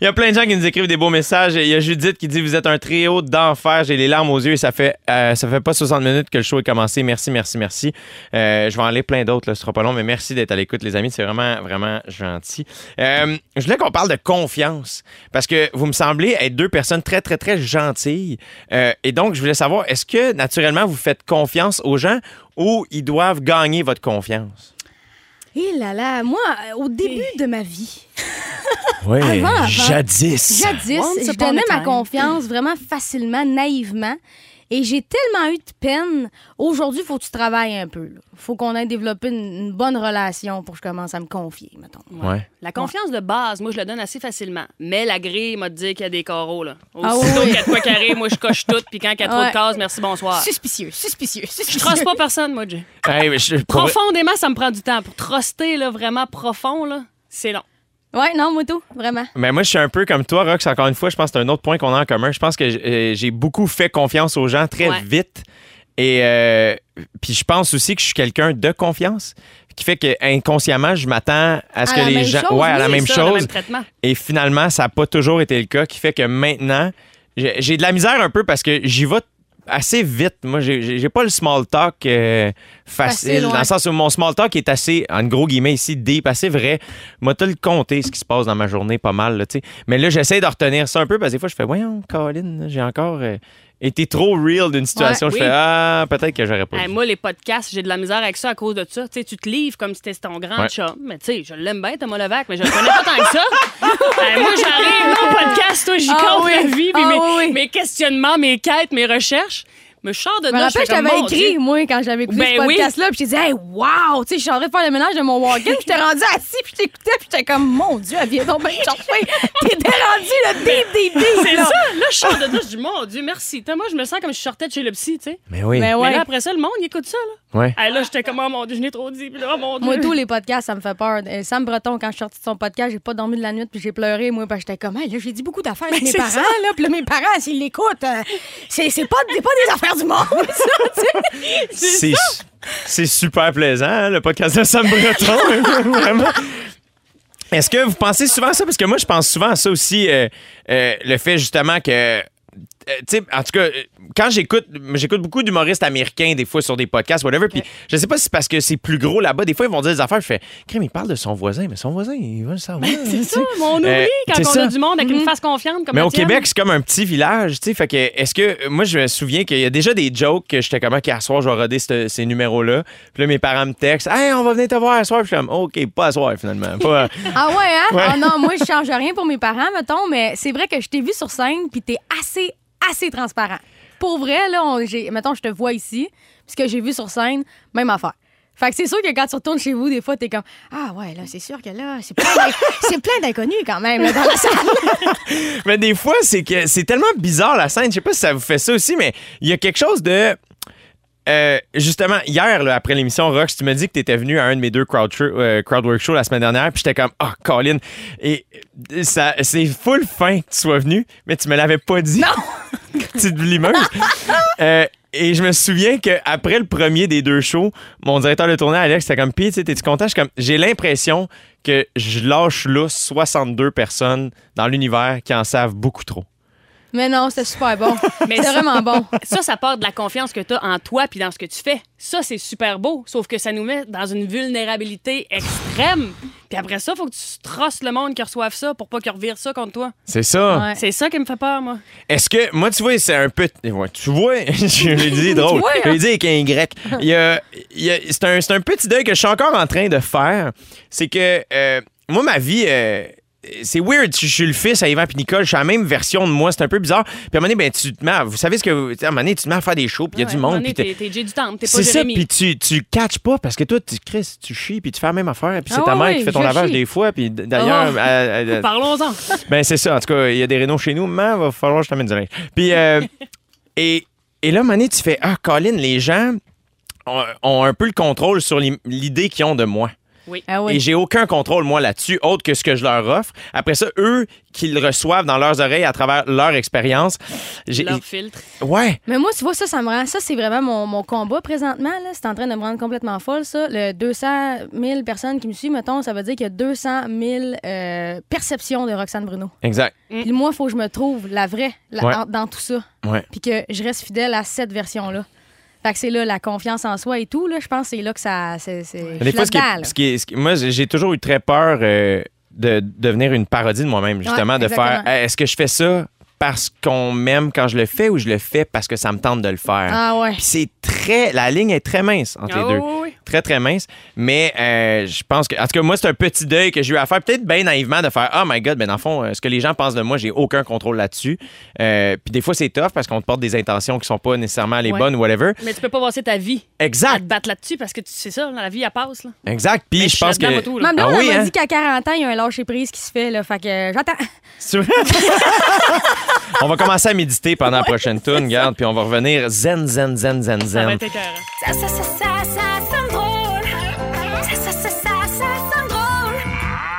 Il y a plein de gens qui nous écrivent des beaux messages. Il y a Judith qui dit Vous êtes un trio d'enfer, j'ai les larmes aux yeux et ça fait, euh, ça fait pas 60 minutes que le show est commencé. Merci, merci, merci. Euh, je vais en aller plein d'autres, ce sera pas long, mais merci d'être à l'écoute, les amis. C'est vraiment, vraiment gentil. Euh, je voulais qu'on parle de confiance parce que vous me semblez être deux personnes très, très, très gentilles. Euh, et donc, je voulais savoir est-ce que naturellement vous faites confiance aux gens ou ils doivent gagner votre confiance?
Et là là, moi, au début de ma vie,
Oui,
Avant, avant.
jadis.
jadis,
Once
je donnais ma confiance vraiment facilement, naïvement. Et j'ai tellement eu de peine. Aujourd'hui, il faut que tu travailles un peu. Il faut qu'on ait développé une, une bonne relation pour que je commence à me confier, mettons.
Ouais.
La confiance de base, moi, je la donne assez facilement. Mais la grille m'a dit qu'il y a des carreaux, là.
Ah
Aussitôt
oui, oui.
qu'il y a de quoi carré, moi, je coche tout. Puis quand il y a trop
Ouais.
de cases, merci, bonsoir.
Suspicieux, suspicieux,
Je
suspicieux.
trosse pas personne, moi, Jay.
Hey, mais je-
Profondément, ça me prend du temps. Pour truster, là, vraiment profond, là, c'est long.
Ouais, non, moi tout, vraiment.
Mais moi, je suis un peu comme toi, Rox. Encore une fois, je pense que c'est un autre point qu'on a en commun. Je pense que euh, j'ai beaucoup fait confiance aux gens très
Ouais.
vite. Et euh, puis je pense aussi que je suis quelqu'un de confiance, qui fait que inconsciemment, je m'attends à ce
À
que les gens,
chose,
ouais, à la
oui,
même
Ça, le
chose.
même traitement.
Et finalement, ça n'a pas toujours été le cas, qui fait que maintenant, j'ai j'ai de la misère un peu parce que j'y vais assez vite. Moi, j'ai- pas le small talk euh, facile,
Facile, ouais.
dans le sens où mon small talk est assez, en gros guillemets ici, deep, assez vrai. Moi, t'as le compter ce qui se passe dans ma journée pas mal, là, tu sais. Mais là, j'essaie de retenir ça un peu parce que des fois, je fais, voyons, Colin, j'ai encore euh, été trop real d'une situation.
Ouais,
je
oui.
fais, ah, peut-être que j'aurais pas
Hey, moi, les podcasts, j'ai de la misère avec ça à cause de ça. Tu sais, tu te livres comme si c'était ton grand
Ouais.
chum. Mais tu sais, je l'aime bien, Thomas Levac, mais je le connais pas tant que ça. Hey, moi, j'arrive au podcast, toi, j'y
Ah
compte
oui.
ma vie, puis
Ah
mes,
oui, oui.
mes questionnements, mes quêtes, mes recherches. Mais je sors de
Je me rappelle, je t'avais écrit,
Dieu.
moi, quand j'avais écouté
Ben
ce
oui.
podcast-là, puis je t'ai dit, hey, wow! Tu sais, je suis en train de faire le ménage de mon walk-in, puis j'étais rendu assis, puis je t'écoutais, puis j'étais comme, mon Dieu, elle vient donc bien chercher. T'étais rendu le deep, deep, deep.
C'est
là.
ça. Là, je sors de là, je dis, mon Dieu, merci. Moi, je me sens comme si je sortais de chez le psy, tu sais.
Mais oui.
Ben
Mais
ouais.
là, après ça, le monde, il écoute ça, là.
Ouais.
Hey, là, j'étais comme, oh mon Dieu, je n'ai trop dit. Puis là, oh mon Dieu.
Moi, tous les podcasts, ça me fait peur. Euh, Sam Breton, quand je suis sortie de son podcast, j'ai pas dormi de la nuit, puis j'ai pleuré, moi, parce que j'étais comme, hey, là, j'ai dit beaucoup d'affaires avec mes parents,
ça.
là, puis là, mes parents, s'ils l'écoutent, euh, c'est c'est pas, c'est pas des affaires du monde, ça, tu sais.
C'est c'est super plaisant, hein, le podcast de Sam Breton. Vraiment. Est-ce que vous pensez souvent à ça? Parce que moi, je pense souvent à ça aussi, euh, euh, le fait justement que. Euh, tu sais, en tout cas, euh, quand j'écoute, j'écoute beaucoup d'humoristes américains des fois sur des podcasts, whatever, puis je sais pas si c'est parce que c'est plus gros là-bas, des fois ils vont dire des affaires, je fais, crème, il parle de son voisin, mais son voisin, il va le savoir.
C'est
tu
ça, mais on oublie
Euh,
quand on
ça.
a du monde avec une face confiante comme
Mais au
tienne.
Québec, c'est comme un petit village, tu sais. Fait que, est-ce que. Moi, je me souviens qu'il y a déjà des jokes que j'étais comme, OK, à soir, je vais roder ce- ces numéros-là. Puis là, mes parents me textent, Hey, on va venir te voir à soir. Puis je suis comme, OK, pas à soir, finalement. Pas,
Ah ouais, hein?
Ouais.
Ah non, moi, je change rien pour mes parents, mettons, mais c'est vrai que je t'ai vu sur scène, puis t'es assez, assez transparent. Pour vrai, là, on- mettons, je te vois ici, puis ce que j'ai vu sur scène, même affaire. Fait que c'est sûr que quand tu retournes chez vous, des fois, t'es comme Ah ouais, là, c'est sûr que là, c'est plein d'inconnus quand même, dans la salle.
Mais des fois, c'est que c'est tellement bizarre la scène. Je sais pas si ça vous fait ça aussi, mais il y a quelque chose de. Euh, justement, hier, là, après l'émission Rox, tu m'as dit que tu étais venu à un de mes deux crowd, show- euh, crowdwork shows la semaine dernière, puis j'étais comme, ah, Colin. Et euh, ça, c'est full fin que tu sois venu, mais tu me l'avais pas dit. Non! Petite limeuse. Euh, et je me souviens qu'après le premier des deux shows, mon directeur de tournée, Alex, c'était comme, pis, t'es-tu content? Je suis comme, j'ai l'impression que je lâche là 62 personnes dans l'univers qui en savent beaucoup trop.
Mais non, c'était super bon.
Mais
c'est vraiment bon.
Ça, ça part de la confiance que tu as en toi puis dans ce que tu fais. Ça, c'est super beau, sauf que ça nous met dans une vulnérabilité extrême. Puis après ça, faut que tu trosses le monde qui reçoive ça pour pas qu'ils revirent ça contre toi.
C'est ça.
Ouais.
C'est ça qui me fait peur, moi.
Est-ce que, moi, tu vois, c'est un peu. ouais, tu vois, je l'ai dit drôle.
vois, hein?
Je l'ai dit avec un. Il y a- il y a- c'est, un, c'est un petit deuil que je suis encore en train de faire. C'est que, euh, moi, ma vie. euh, c'est weird, je suis le fils à Yvan et Nicole, je suis la même version de moi, c'est un peu bizarre. Puis à un moment donné, ben, tu te mets à- vous savez ce que, à un moment donné, tu te mets à faire des shows, puis il y a
Ouais,
du
à un moment
monde.
donné,
puis t'es-
T'es Jay du Temple, t'es pas
c'est ça, puis tu, tu catches pas parce que toi, tu, Chris, tu chies, puis tu fais la même affaire, puis c'est
Ah
ta mère
ouais,
qui fait ton lavage
chie.
des fois, puis d'ailleurs,
Oh.
elle-
Parlons-en.
ben, c'est ça. En tout cas, il y a des rénaux chez nous. Mais va falloir que je t'amène du linge. Puis, euh, et, et là, Mané, tu fais Ah, Colin, les gens ont, ont un peu le contrôle sur l'i- l'idée qu'ils ont de moi.
Ah oui.
Et j'ai aucun contrôle, moi, là-dessus, autre que ce que je leur offre. Après ça, eux, qu'ils le reçoivent dans leurs oreilles à travers leur expérience.
Leur filtre.
Ouais.
Mais moi, tu vois, ça, ça me rend. Ça, c'est vraiment mon, mon combat présentement. Là. C'est en train de me rendre complètement folle, ça. Le 200 000 personnes qui me suivent, mettons, ça veut dire qu'il y a 200 000 euh, perceptions de Roxane Bruno.
Exact.
Puis moi, il faut que je me trouve la vraie la-
Ouais.
en- dans tout ça.
Ouais.
Puis que je reste fidèle à cette version-là. Fait que c'est là la confiance en soi et tout. Là, je pense que c'est là que ça. C'est, c'est, je
Des
suis
fois, ce qui est-
là-dedans, là.
ce qui est- ce qui- moi, j'ai j'ai toujours eu très peur euh, de devenir une parodie de moi-même, justement,
Ouais,
de faire. Hey, est-ce que je fais ça parce qu'on m'aime quand je le fais ou je le fais parce que ça me tente de le faire?
Ah ouais.
Puis c'est très. La ligne est très mince entre
Ah
les deux.
oui, oui, oui.
Très, très mince. Mais euh, je pense que. En tout cas, moi, c'est un petit deuil que j'ai eu à faire. Peut-être bien naïvement de faire Oh my God, ben dans le fond, euh, ce que les gens pensent de moi, j'ai aucun contrôle là-dessus. Euh, Puis des fois, c'est tough parce qu'on te porte des intentions qui sont pas nécessairement les
Ouais.
bonnes ou whatever.
Mais tu peux pas passer ta vie à
Exact.
te battre là-dessus parce que tu sais ça, la vie, elle passe. Là.
Exact. Puis
Mais
je pense que.
là.
Blonde,
Ah oui,
m'a
hein?
dit qu'à 40 ans, il y a un lâcher-prise qui se fait. Là, fait que j'attends.
On va commencer à méditer pendant la prochaine tune, regarde, puis on va revenir zen, zen, zen, zen,
Ça va
zen.
être écœurant.
Ça, ça, ça, ça, ça, ça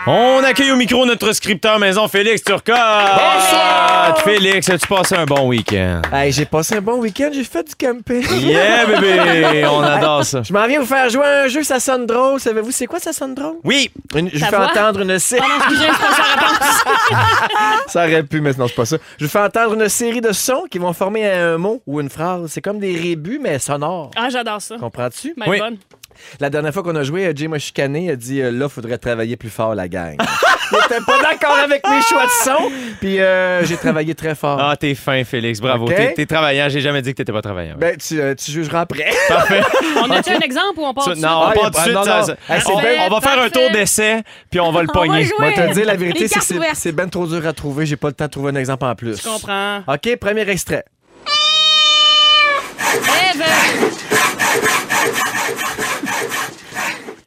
On accueille au micro notre scripteur maison, Félix Turcotte. Bonsoir! Félix, as-tu passé un bon week-end?
Hey, j'ai passé un bon week-end, j'ai fait du camping.
Yeah, bébé! On adore ça.
Je m'en viens vous faire jouer à un jeu, ça sonne drôle. Savez-vous c'est quoi ça sonne drôle?
Oui!
Une- je vous
Ta
fais
voix?
entendre une série.
Pardon, excusez, c'est pas ça la réponse.
Ça aurait pu, mais non, c'est pas ça. Je vous fais entendre une série de sons qui vont former un mot ou une phrase. C'est comme des rébus, mais sonores.
Ah, j'adore ça.
Comprends-tu?
Ma
Oui.
bonne.
La dernière fois qu'on a joué, Jay m'a chicané, il a dit euh, là, faudrait travailler plus fort, la gang. il était pas d'accord avec mes choix de son, puis euh, j'ai travaillé très fort.
Ah, t'es fin, Félix. Bravo.
Ok.
T'es, t'es travaillant. J'ai jamais dit que t'étais pas travaillant.
Ben, tu, euh, tu jugeras après.
Parfait.
On a-tu un exemple ou on part
Ça-
dessus?
non, on
Ah,
part
y a
tout de
pas-
suite.
non,
ça-
non.
ça-
Hey, c'est
on,
bien-
on va faire un
parfait.
tour d'essai, puis on va le
On va
pogner.
jouer.
Moi, te dire la vérité,
Les
c'est que
cartes
c'est-
ouvertes.
c'est ben trop dur à trouver. J'ai pas le temps de trouver un exemple en plus.
Je comprends.
OK, premier extrait.
Eve,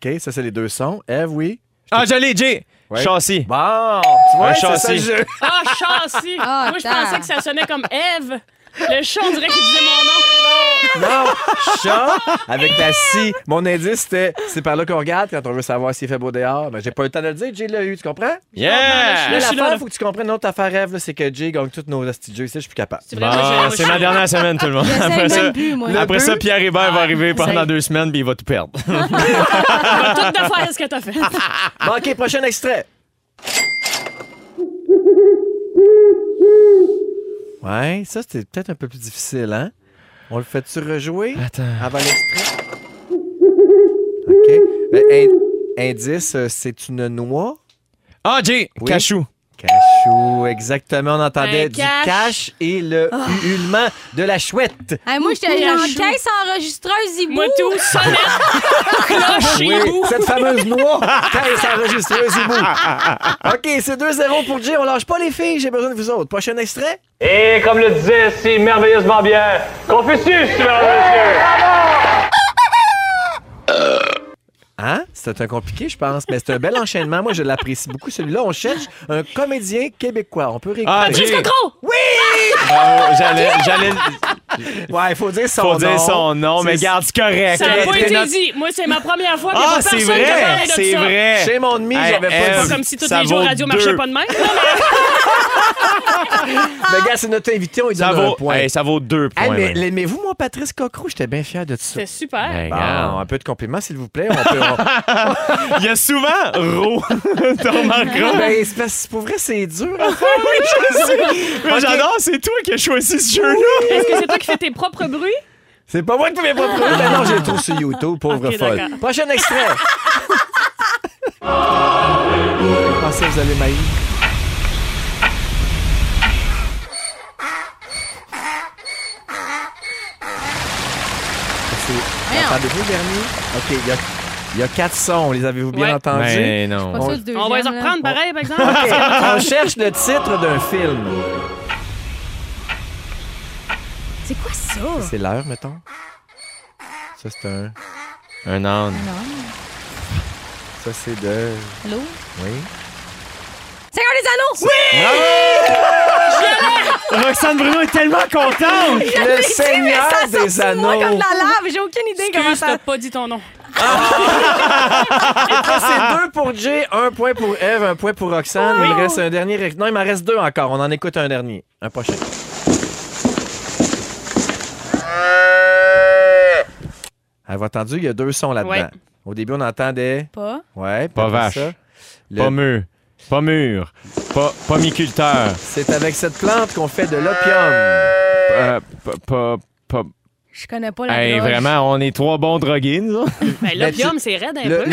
OK, ça, c'est les deux sons. Eve, oui?
Ah, je l'ai, Jay.
Ouais.
Châssis.
Bon, tu vois,
Un
c'est ça
châssis.
le jeu.
ah, châssis.
Ah,
Moi, je pensais que ça sonnait comme Eve. Le chat, on dirait qu'il disait mon nom.
Non, chat avec la scie. Mon indice, c'était c'est par là qu'on regarde quand on veut savoir s'il fait beau dehors. Mais j'ai pas eu le temps de le dire. Jay l'a eu, tu comprends? Là,
Je
Yeah!
suis là,
l'affaire,
là.
faut que tu comprennes une autre affaire rêve, là, c'est que Jay gagne tous nos petits jeux. Je suis plus capable.
C'est vrai, moi, je-
Bon,
moi,
c'est
je-
ma dernière semaine, tout le monde. Après ça,
même plus, moi.
après
Le
ça
but-
Pierre Hébert va arriver pendant deux semaines, puis il va tout perdre.
On va tout de faire ce que t'as fait.
Bon, OK, prochain extrait. Ouais, ça, c'était peut-être un peu plus difficile, hein? On le fait-tu rejouer?
Attends.
avant l'extrait? OK. Ben, in- indice, euh, c'est une noix?
Ah, Jay!
Oui.
Cachou.
Cachou, exactement. On entendait
Un
du
cache.
cache et le ululement de la chouette.
Hey, moi, j'étais en
Cachou.
caisse enregistreuse Zibou.
Moi, tout, sonnette, cloche,
Oui,
hibou.
cette fameuse noix, caisse enregistreuse hibou. OK, c'est 2-0 pour Jay. On lâche pas les filles, j'ai besoin de vous autres. Prochain extrait?
Et comme le disait si merveilleusement bien Confucius, mesdames et messieurs.
Hein? C'est un compliqué, je pense, mais c'est un bel enchaînement. Moi, je l'apprécie beaucoup. Celui-là, on cherche un comédien québécois. On peut réécouter.
Ah,
Patrice
Jay!
Cocro!
Bravo, J'allais, j'allais
Ouais, il faut dire son
faut
nom.
dire son nom, mais
C'est-
garde, c'est correct.
Ça n'a
Mais
pas été
notre-
dit. Moi, c'est ma première fois a
Ah, c'est
a
vrai! C'est
ça.
vrai!
Chez mon demi,
Hey,
j'avais pas dit.
Comme si tous
Ça
les jours radio
deux.
marchaient pas de même.
Le gars, c'est notre invité, on lui
Ça
donne un
vaut,
point.
hey, ça vaut deux
Hey,
points.
mais
ouais.
l'aimez-vous, mon Patrice Cocro? J'étais bien fier de ça.
C'est super.
Hey,
Bon,
regarde.
un peu de compliments, s'il vous plaît. On peut, on-
Il y a souvent Ro. T'as remarqué?
Ben, c'est parce que pour vrai, c'est dur. hein.
Mais J'adore, c'est toi qui as choisi ce jeu-là.
Est-ce que c'est toi qui fais tes propres bruits?
C'est pas moi qui fais mes propres bruits. Ben non, j'ai tout sur YouTube, pauvre
Ok,
folle.
d'accord.
Prochain extrait. Je pensais que vous allez m'haïr. C'est- Entendez-vous le dernier? OK, il y a, il y a quatre sons. Les avez-vous bien
Ouais.
entendus?
Mais non.
Pas
On va les
là.
reprendre pareil, par exemple.
OK, on cherche le titre d'un film.
C'est quoi ça?
C'est l'heure, mettons. Ça, c'est un...
Un âne.
Ça, c'est de...
Allô?
Oui.
Seigneur des Anneaux!
Roxane Bruno est tellement contente.
Le Seigneur
ça
des
sort de moi
Anneaux.
comme de la lave. J'ai aucune idée comment
Excuse,
ça...
t'as pas dit ton nom.
Ça, c'est deux pour Jay, un point pour Eve, un point pour Roxane. Il me reste un dernier. Non, il m'en reste deux encore. On en écoute un dernier. Un prochain. Avez-vous entendu? Il y a deux sons là-dedans.
Ouais.
Au début, on entendait.
Pas.
Ouais,
Pas vache.
ça, le-
Pas mûr. Pas mûr. Pas pomiculteur.
C'est avec cette plante qu'on fait de l'opium.
Euh, pas, pas, pas-
Je connais pas la
Hey,
drogue.
vraiment, on est trois bons drogués, nous.
Ben, l'opium, c'est raide un
Le,
peu.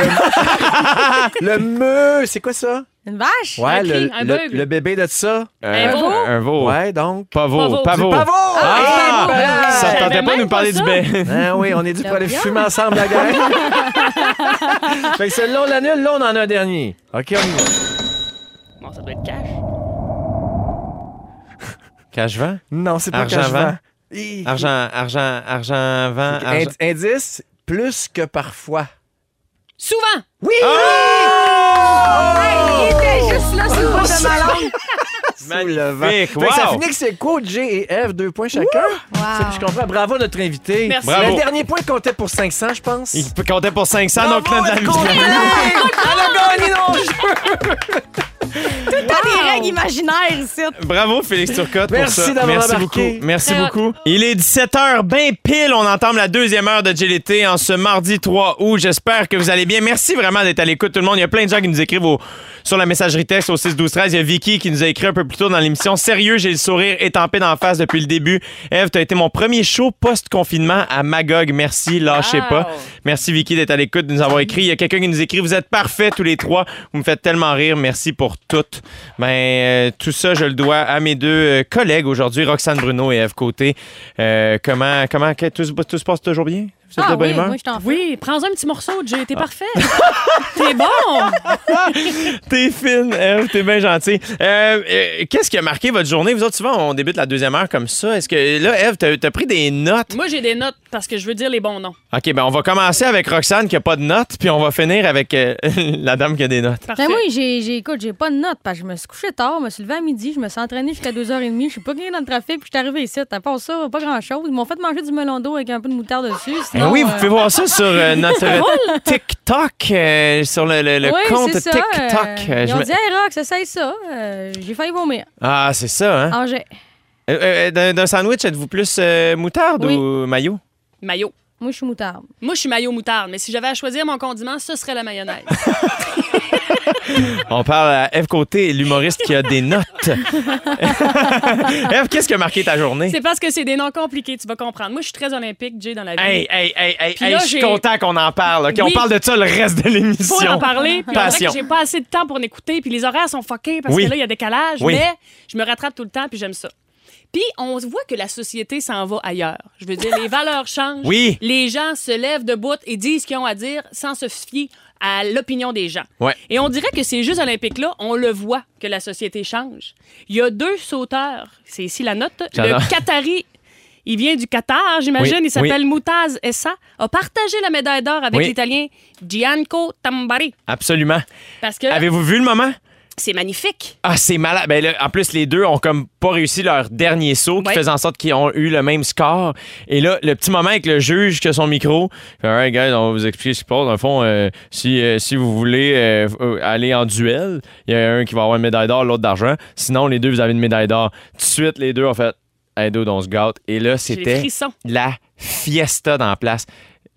le, le meu, c'est quoi ça?
Une vache?
Ouais,
Un
le,
un
le, bébé de ça.
Euh,
veau?
Un veau.
Ouais, donc.
Pavot.
Pavot.
Pavot. Ah!
Eh ben,
Ça tentait
savais
pas de nous parler du
ça.
ben.
Ah oui, on est dû pour aller fumer ensemble, la gang. fait que celui-là, on l'annule. Là, on en a un dernier. OK, on y va.
Bon, ça doit être cash.
Cache-vent?
Non, c'est pas
Argent
cache
vent.
Hi.
Argent, argent, argent, vent, argent.
ind- Indice, plus que parfois.
Souvent!
Oui!
Il était juste là sur le bout de ma langue.
Magnifique,
que ça
wow.
finit que c'est quoi, Jay et Eve, deux points chacun? C'est que je comprends. Bravo à notre invité.
Merci.
Bravo.
Le dernier point comptait pour 500, je pense.
Il comptait pour 500, donc
Bravo,
là,
elle comptait. Elle a gagné nos jeux!
règle imaginaire ici.
Bravo, Félix Turcotte. pour
Merci
ça.
d'avoir
Merci
embarqué.
beaucoup. Merci beaucoup. Il est 17h, ben pile. On entame la deuxième heure de GLT en ce mardi 3 août. J'espère que vous allez bien. Merci vraiment d'être à l'écoute, tout le monde. Il y a plein de gens qui nous écrivent au- sur la messagerie texte au 6 12 13 Il y a Vicky qui nous a écrit un peu plus tôt dans l'émission. Sérieux, j'ai le sourire étampé d'en face depuis le début. Eve, tu as été mon premier show post-confinement à Magog. Merci, lâchez
Wow.
pas. Merci Vicky d'être à l'écoute, de nous avoir écrit. Il y a quelqu'un qui nous écrit Vous êtes parfaits tous les trois. Vous me faites tellement rire. Merci pour tout. Ben, euh, tout ça, je le dois à mes deux euh, collègues aujourd'hui, Roxane Bruno et Eve Côté. Euh, comment, comment, que- tout, se- tout se passe toujours bien? Vous êtes
Ah
de bonne
oui,
humeur?
moi, je.
Oui, prends un petit morceau, Jay, t'es parfait. t'es bon.
T'es fine, Eve, t'es bien gentil. Euh, euh, Qu'est-ce qui a marqué votre journée? Vous autres, souvent, on débute la deuxième heure comme ça. Est-ce que là, Eve, t'as as pris des notes?
Moi, j'ai des notes parce que je veux dire les bons noms.
OK, ben on va commencer avec Roxane qui a pas de notes, puis on va finir avec euh, la dame qui a des notes.
Parfait.
Ben moi, j'ai, j'ai, écoute, j'ai pas de notes parce que je me suis couché tard, je me suis levé à midi, je me suis entraîné jusqu'à 2h30, je suis pas gagné dans le trafic, puis je suis arrivé ici. À part ça, pas grand-chose. Ils m'ont fait manger du melon d'eau avec un peu de moutarde dessus.
Ben oui, vous
euh,
pouvez voir ça sur euh, notre TikTok, euh, sur le, le- le
oui,
compte
c'est ça,
TikTok.
ils
je
ont
me-
dit, hey, Rox, essaye ça. Euh, j'ai failli vomir.
Ah, c'est ça, hein?
Angers.
Euh, euh, D'un d'un sandwich, êtes-vous plus euh, moutarde
Oui.
ou maillot?
Maillot.
Moi, je suis moutarde.
Moi, je suis maillot moutarde, mais si j'avais à choisir mon condiment, ce serait la mayonnaise.
On parle à Eve Côté, l'humoriste qui a des notes. Eve, qu'est-ce qui a marqué ta journée?
c'est parce que c'est des noms compliqués, tu vas comprendre. Moi, je suis très olympique, Jay, dans la vie.
Hey, hey, hey, hey, hey,
là,
je suis content qu'on en parle. OK? On parle de ça le reste de l'émission.
faut en parler. Puis
Passion.
que j'ai pas assez de temps pour en écouter. Puis les horaires sont fuckés parce
Oui.
que là, il y a décalage.
Oui.
Mais je me rattrape tout le temps, puis j'aime ça. Puis on voit que la société s'en va ailleurs. Je veux dire, les valeurs changent.
Oui.
Les gens se lèvent debout et disent ce qu'ils ont à dire sans se fier à l'opinion des gens.
Ouais.
Et on dirait que ces Jeux olympiques-là, on le voit que la société change. Il y a deux sauteurs. C'est ici la note. Le Qatari. Il vient du Qatar, j'imagine.
Oui,
Il s'appelle Moutaz Essa. A partagé la médaille d'or avec
Oui.
l'Italien Gianco Tambari.
Absolument.
Parce que
Avez-vous vu le moment?
C'est magnifique.
Ah, c'est malade. Ben là, en plus, les deux ont comme pas réussi leur dernier saut, qui
Ouais.
faisait en sorte qu'ils ont eu le même score. Et là, le petit moment avec le juge qui a son micro, fait, All right, guys, on va vous expliquer ce qui se passe. Dans le fond, euh, si, euh, si vous voulez euh, aller en duel, il y a un qui va avoir une médaille d'or, l'autre d'argent. Sinon, les deux, vous avez une médaille d'or. Tout de suite, les deux ont fait Hey, dude, on se gâte. Et là, c'était la fiesta dans la place.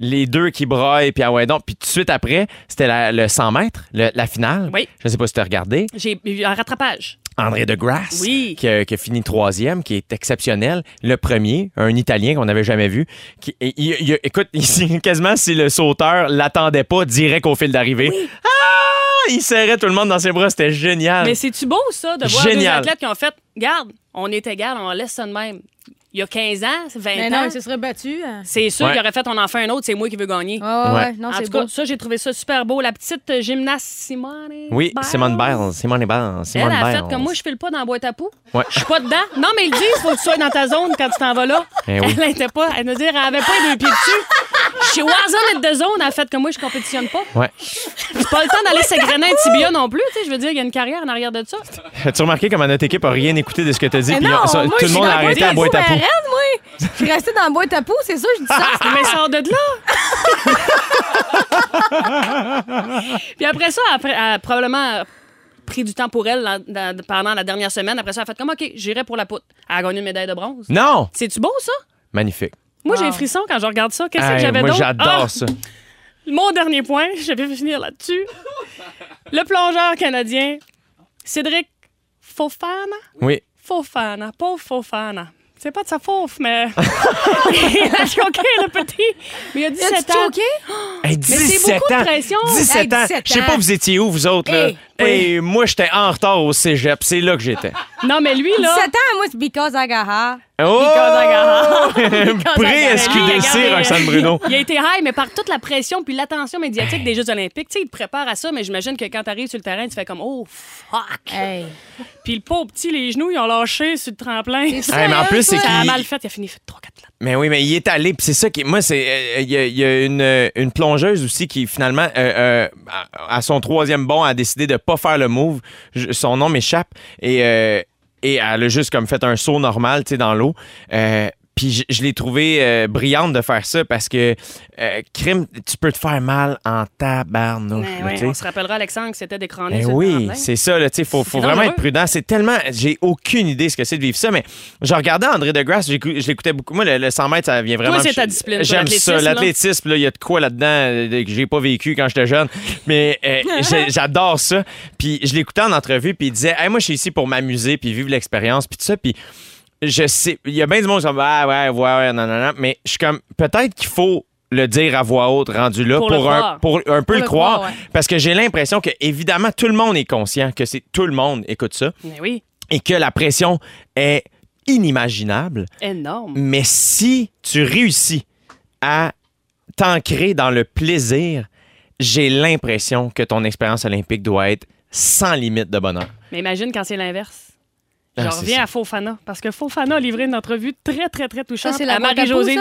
Les deux qui braillent, puis ah ouais, donc. Puis tout de suite après, c'était la- le 100 mètres, le- la finale.
Oui.
Je sais pas si tu as regardé.
J'ai eu un rattrapage.
André de Grasse,
Oui.
qui, a, qui a fini troisième, qui est exceptionnel. Le premier, un Italien qu'on n'avait jamais vu. Qui, et il- il- écoute, ici, quasiment si le sauteur l'attendait pas direct au fil d'arrivée. Ah! Il serrait tout le monde dans ses bras, c'était génial.
Mais c'est-tu beau, ça, de voir
Génial.
deux athlètes qui ont fait Garde, on est égal, on laisse ça de même. Il y a 15 ans, 20
Mais
ans.
non, il se serait battu. hein.
C'est sûr
Ouais.
qu'il aurait fait on en fait un autre, c'est moi qui veux gagner.
Ouais, ouais. Non,
en
c'est
tout cas,
beau.
ça, j'ai trouvé ça super beau. La petite euh, gymnaste Simone.
oui,
Biles.
Simone Biles. Simone Biles.
Elle
Simone
a
Biles.
fait comme moi, je file pas dans la boîte à poux.
Ouais.
Je suis pas dedans. Non, mais ils le disent, faut que tu sois dans ta zone quand tu t'en vas là.
Eh oui.
Elle était pas. Elle me dit, elle avait pas les deux pieds dessus. Chez Warzone et de zone, elle a fait comme moi, je compétitionne pas.
Ouais.
C'est pas le temps d'aller s'égrener un tibia non plus. Tu sais, je veux dire, il y a une carrière en arrière de ça.
As-tu remarqué comment notre équipe a rien écouté de ce que tu as dit?
Mais
puis
non,
on- ça-
moi,
tout
je
le
suis
monde a
dans la
arrêté la boîte à poux.
Arrête, moi. Je suis restée dans la boîte à poux, c'est ça, je dis ça.
Mais sors de là! Puis après ça, après, elle a probablement pris du temps pour elle dans- dans- pendant la dernière semaine. Après ça, elle a fait comme OK, j'irai pour la poutre. Elle a gagné une médaille de bronze.
Non!
C'est-tu beau, ça?
Magnifique.
Moi, j'ai un frisson quand je regarde ça. Qu'est-ce que j'avais
moi,
d'autre?
j'adore
Ah!
ça.
Mon dernier point, je vais finir là-dessus. Le plongeur canadien, Cédric Fofana?
Oui.
Fofana, pauvre Fofana. C'est pas de sa faute, mais. il a choqué, le petit. Mais il a 17
As-tu
ans.
choqué?
Hey,
c'est
17
beaucoup de
ans.
pression.
17
Hey,
ans.
17
Je sais pas,
ans.
vous étiez où, vous autres, là?
Hey,
Hey, moi, j'étais en retard au cégep. C'est là que j'étais.
Non, mais lui, là.
17 ans, moi, c'est because I got high.
Oh! Pré-SQDC, Roxane Bruno.
Il a été high, mais par toute la pression puis l'attention médiatique des Jeux Olympiques. Tu sais, il te prépare à ça, mais j'imagine que quand t'arrives sur le terrain, tu fais comme Oh, fuck.
Hey.
Puis le pauvre petit, les genoux, ils ont lâché sur le tremplin.
ça,
Hey, mais en plus, c'est
Ça a mal fait, il a fini 3-4 laps.
Mais oui, mais il est allé. Puis c'est ça qui. Moi, c'est. euh, Il y, a- il y a une, euh, une plongeuse aussi qui, finalement, euh, euh, à, son troisième bond, a décidé de pas faire le move. Je- son nom m'échappe. Et, euh, et elle a juste comme fait un saut normal, tu sais, dans l'eau. Euh, Puis je, je l'ai trouvé euh, brillante de faire ça parce que euh, crime, tu peux te faire mal en tabarnouche.
Ouais, on se rappellera, Alexandre, que c'était d'écraner
Ben
le
oui, c'est ça. Il faut, faut
C'est
vraiment
dangereux.
être prudent. C'est tellement. J'ai aucune idée ce que c'est de vivre ça, mais je regardais André Degrasse, je l'écoutais beaucoup. Moi, le, le 100 mètres, ça vient vraiment.
c'est
me-
ta discipline,
J'aime ça. L'athlétisme, il y a de quoi là-dedans euh, que j'ai pas vécu quand j'étais jeune. Mais euh, j'adore ça. Puis je l'écoutais en entrevue, puis il disait Hey, Moi, je suis ici pour m'amuser, puis vivre l'expérience, puis tout ça. Puis je sais, il y a bien du monde qui sont Ah, ouais, ouais, ouais, non, non, non. Mais je suis comme, peut-être qu'il faut le dire à voix haute rendu là
Pour
un,
croire.
pour un peu
Pour
le
le
croire.
croire, ouais.
Parce que j'ai l'impression que, évidemment, tout le monde est conscient que c'est tout le monde écoute ça
Mais oui,
et que la pression est inimaginable.
énorme.
Mais si tu réussis à t'ancrer dans le plaisir, j'ai l'impression que ton expérience olympique doit être sans limite de bonheur.
Mais imagine quand c'est l'inverse. Je
Ah, c'est
reviens à Fofana, parce que Fofana a livré une entrevue très, très, très touchante
Ça, c'est la
à Marie-Josée.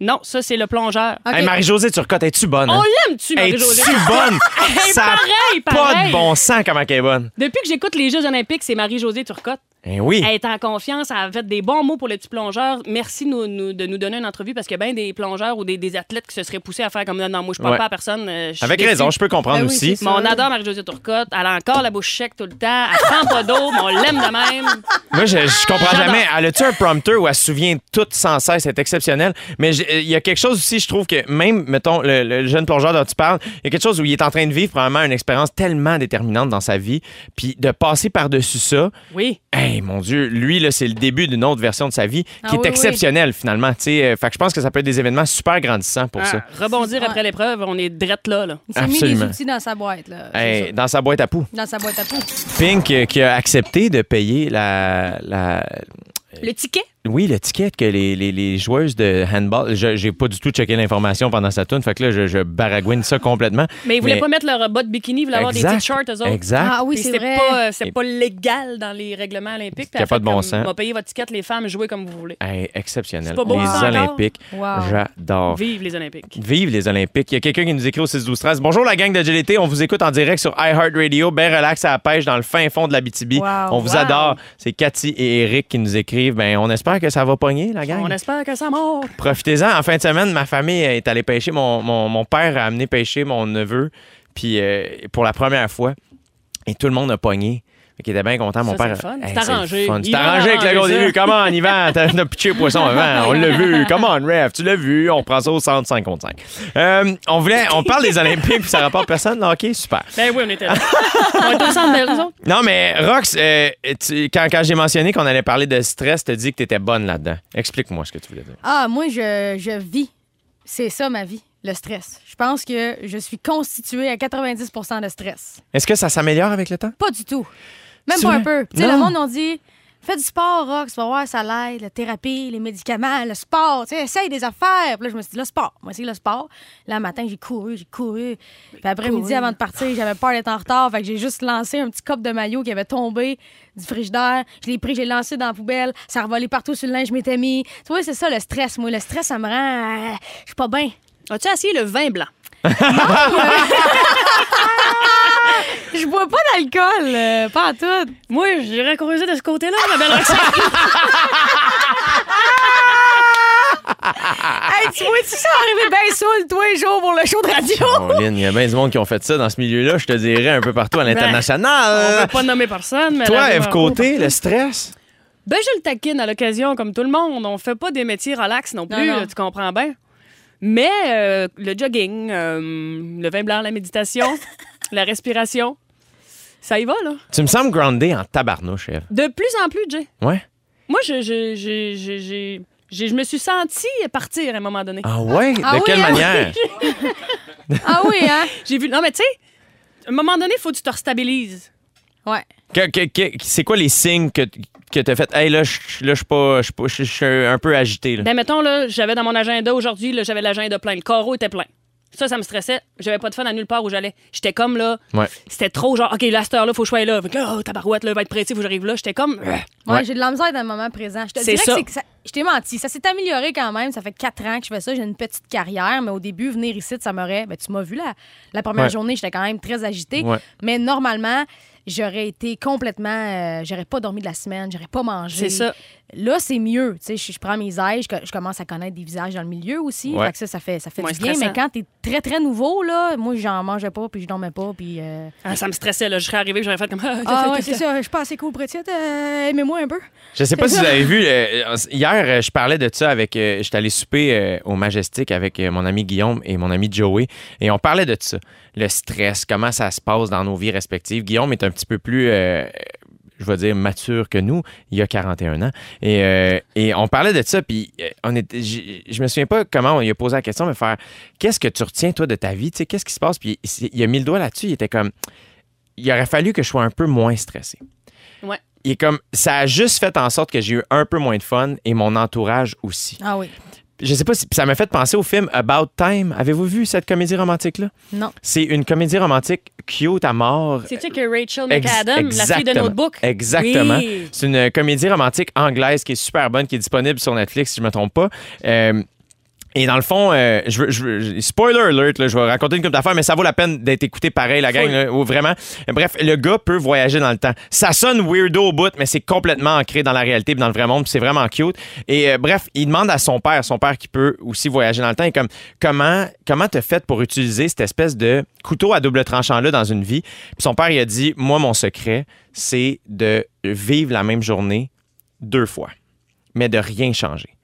Non, ça, c'est le plongeur.
Hey, Marie-Josée Turcotte, es-tu bonne?
On
hein?
l'aime-tu,
Es-tu
Marie-Josée?
bonne?
Hey,
Ça a
pareil,
pas
pareil.
de bon sens comment elle est bonne.
Depuis que j'écoute les Jeux olympiques, c'est Marie-Josée Turcotte.
Eh oui.
Elle est en confiance, elle a fait des bons mots pour le petit plongeur. Merci nous- nous- de nous donner une entrevue parce qu'il y a bien des plongeurs ou des, des athlètes qui se seraient poussés à faire comme non, non, moi je parle
Ouais.
pas à personne. euh,
Avec
déçue.
raison, je peux comprendre
Ben oui,
aussi.
Mais on adore Marie-Josée Turcotte. Elle a encore la bouche sec tout le temps. Elle prend pas d'eau, mais on l'aime de même.
Moi, je, je comprends jamais. Elle a-tu un prompteur où elle se souvient tout sans cesse? C'est exceptionnel. Mais il y a quelque chose aussi, je trouve que même, mettons, le, le jeune plongeur dont tu parles, il y a quelque chose où il est en train de vivre probablement une expérience tellement déterminante dans sa vie. Puis de passer par-dessus ça,
Oui.
hey, mon Dieu, lui, là, c'est le début d'une autre version de sa vie qui
Ah
est
oui, oui.
exceptionnelle, finalement. Tu sais, euh, fait que je pense que ça peut être des événements super grandissants pour
Ah,
ça.
rebondir
Ouais.
après l'épreuve, on est drette là. là.
Il s'est mis des outils dans sa boîte, là.
Hey, dans sa boîte à poux.
Dans sa boîte à peau.
Pink euh, qui a accepté de payer la, la,
Le ticket?
Oui, le ticket que les, les, les joueuses de handball. Je- J'ai pas du tout checké l'information pendant sa tune, fait que là, je, je baragouine ça complètement.
Mais ils voulaient
Mais-
pas mettre leur bas de bikini, ils voulaient avoir des shorts, eux autres.
Exact.
Ah oui, c'est vrai.
pas, euh, c'est
Et-
pas légal dans les règlements olympiques.
Qu'il y a pas de bon sens.
On va payer votre ticket, les femmes, jouez comme vous voulez.
Hey, exceptionnel.
C'est pas beau,
les
ça?
Olympiques,
Wow.
j'adore.
Vive les Olympiques.
Vive les Olympiques. Il y a quelqu'un qui nous écrit au 6 12 13 Bonjour la gang de GLT, on vous écoute en direct sur iHeartRadio, ben relax à la pêche dans le fin fond de la BTB.
Wow.
on vous
Wow.
adore. C'est Cathy et Eric qui nous écrivent. Ben on espère que ça va pogner la gang.
On espère que ça monte.
Profitez-en. En fin de semaine, ma famille est allée pêcher. Mon, mon, mon père a amené pêcher mon neveu, puis euh, pour la première fois. Et tout le monde a pogné. Qu'il était bien content. Mon
Ça,
père.
c'est.
Hey,
arrangé.
C'est arrangé avec le gars au début. Comment on y va? T'as pitché le poisson avant. On l'a vu. Come on, ref. Tu l'as vu. On prend ça au centre 5 contre 5. Euh, on, voulait, on parle des Olympiques, puis ça rapporte personne. là. OK, super.
Ben oui, on était là. on était au centre autres.
Non, mais Rox, euh, tu- quand, quand j'ai mentionné qu'on allait parler de stress, t'as dit que t'étais bonne là-dedans. Explique-moi ce que tu voulais dire.
Ah, moi, je, je vis. C'est ça, ma vie, le stress. Je pense que je suis constituée à 90% de stress.
Est-ce que ça s'améliore avec le temps?
Pas du tout. Même pas un peu. Tu sais, le monde, on dit fais du sport, Rox, tu vas voir, ça l'aide, la thérapie, les médicaments, le sport. Tu sais, essaye des affaires. Puis là, je me suis dit, le sport. Moi, c'est le sport. Là, le matin, j'ai couru, j'ai couru. Puis après-midi, avant de partir, j'avais peur d'être en retard. Fait que j'ai juste lancé un petit cop de maillot qui avait tombé du frigidaire. Je l'ai pris, j'ai lancé dans la poubelle. Ça a revolé partout sur le linge, je m'étais mis. Tu vois, c'est ça, le stress. Moi, le stress, ça me rend. euh, Je suis pas bien.
As-tu essayé le vin blanc?
Je bois pas d'alcool, euh, pas à tout.
Moi, j'irais creuser de ce côté-là, ma belle.
Hey, tu vois-tu ça arriver bien saoul tous les jours pour le show de radio?
Il y a bien du monde qui ont fait ça dans ce milieu-là, je te dirais, un peu partout à
Ben, On
l'international.
veut pas nommer personne, mais...
Toi,
la-
Eve Côté, le stress?
Ben, je le taquine à l'occasion, comme tout le monde. On fait pas des métiers relax non plus,
Non, non.
là, tu comprends bien. Mais euh, le jogging, euh, le vin blanc, la méditation, la respiration, ça y va, là.
Tu me sembles groundé en tabarnouche, Eve.
De plus en plus, Jay.
Ouais?
Moi, je, je, je, je, je- je- je me suis sentie partir à un moment donné.
Ah ouais?
Ah
de
oui,
quelle
hein?
manière?
Ah oui, hein?
J'ai vu... Non, mais tu sais, à un moment donné, il faut que tu te restabilises.
Ouais.
Que- que- que- c'est quoi les signes que, que tu as fait? Hey, là, je là, je suis pas. Je suis pas- je- je suis un peu agité. Là.
Ben, mettons, là, j'avais dans mon agenda aujourd'hui, là, j'avais l'agenda plein. Le carreau était plein. Ça, ça me stressait. J'avais pas de fun à nulle part où j'allais. J'étais comme là.
Ouais.
C'était trop genre, OK, là, cette heure-là, faut que je sois là. Fait que là, oh, tabarouette, là, va être prêté, faut que j'arrive là. J'étais comme.
Ouais,
Ouais.
j'ai de la misère dans le moment présent. Je te
C'est
dirais
ça.
que c'est que ça- Je t'ai menti. Ça s'est amélioré quand même. Ça fait quatre ans que je fais ça. J'ai une petite carrière, mais au début, venir ici, ça m'aurait. Ben, tu m'as vu là. La première
Ouais.
journée, j'étais quand même très agitée.
Ouais.
Mais normalement, j'aurais été complètement. euh, j'aurais pas dormi de la semaine, j'aurais pas mangé.
C'est ça.
Là, c'est mieux. Tu sais, je, je prends mes ailes, je, co- je commence à connaître des visages dans le milieu aussi.
Ouais.
Fait que ça, ça fait, ça fait
Moins
du bien.
stressant.
Mais quand t'es très, très nouveau, là, moi, j'en mangeais pas, puis je dormais pas, puis. euh,
Ah, ça me stressait, là. Je serais arrivée, j'aurais fait comme.
Ah, ouais, c'est ça. Je suis pas assez cool être euh, Aimez-moi un peu.
Je sais pas si vous avez vu, euh, hier, je parlais de ça avec. euh, J'étais allé souper euh, au Majestic avec euh, mon ami Guillaume et mon ami Joey. Et on parlait de ça. Le stress, comment ça se passe dans nos vies respectives. Guillaume est un petit peu plus. Je vais dire mature que nous, il y a 41 ans. Et, euh, et on parlait de ça, puis euh, on était, je me souviens pas comment on lui a posé la question, mais faire qu'est-ce que tu retiens, toi, de ta vie? Tu sais, Qu'est-ce qui se passe? Puis il, il a mis le doigt là-dessus, il était comme il aurait fallu que je sois un peu moins stressé.
Ouais.
Il est comme ça a juste fait en sorte que j'ai eu un peu moins de fun et mon entourage aussi.
Ah oui.
Je sais pas si ça m'a fait penser au film About Time. Avez-vous vu cette comédie romantique là
Non.
C'est une comédie romantique cute à mort.
C'est-tu que Rachel
Ex-
McAdam, la fille de. Notebook?
Exactement.
Oui.
C'est une comédie romantique anglaise qui est super bonne, qui est disponible sur Netflix, si je me trompe pas. Euh, et dans le fond, euh, je veux, je spoiler alert, là, je vais raconter une couple d'affaires, mais ça vaut la peine d'être écouté pareil, la gang, là, ou vraiment. Bref, le gars peut voyager dans le temps. Ça sonne weirdo au bout, mais c'est complètement ancré dans la réalité, puis dans le vrai monde, puis c'est vraiment cute. Et euh, bref, il demande à son père, son père qui peut aussi voyager dans le temps, et comme comment comment t'as fait pour utiliser cette espèce de couteau à double tranchant là dans une vie? Puis son père il a dit, moi mon secret, c'est de vivre la même journée deux fois, mais de rien changer.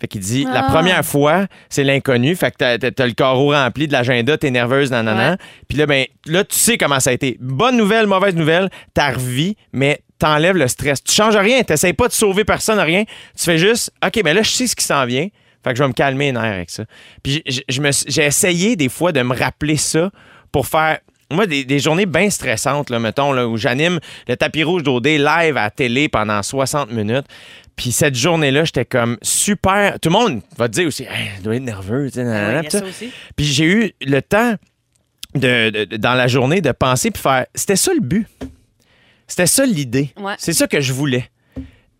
Fait qu'il dit, la
Ah.
première fois, c'est l'inconnu. Fait que t'as, t'as- le carreau rempli de l'agenda, t'es nerveuse, nanana.
Ouais.
Puis là, ben, là, tu sais comment ça a été. Bonne nouvelle, mauvaise nouvelle, t'as revis, mais t'enlèves le stress. Tu changes rien, t'essayes pas de sauver personne, rien. Tu fais juste, OK, mais là, je sais ce qui s'en vient. Fait que je vais me calmer les nerfs avec ça. Puis je me j'ai essayé des fois de me rappeler ça pour faire moi, des, des journées bien stressantes, là, mettons, là, où j'anime le tapis rouge d'OD live à la télé pendant 60 minutes. Puis cette journée-là, j'étais comme super. Tout le monde va te dire aussi, hey, tu dois être nerveux, tu sais, nanana,
Ouais,
ça.
aussi.
Puis j'ai eu le temps de, dans la journée de penser puis faire. C'était ça le but. C'était ça l'idée.
Ouais.
C'est ça que je voulais.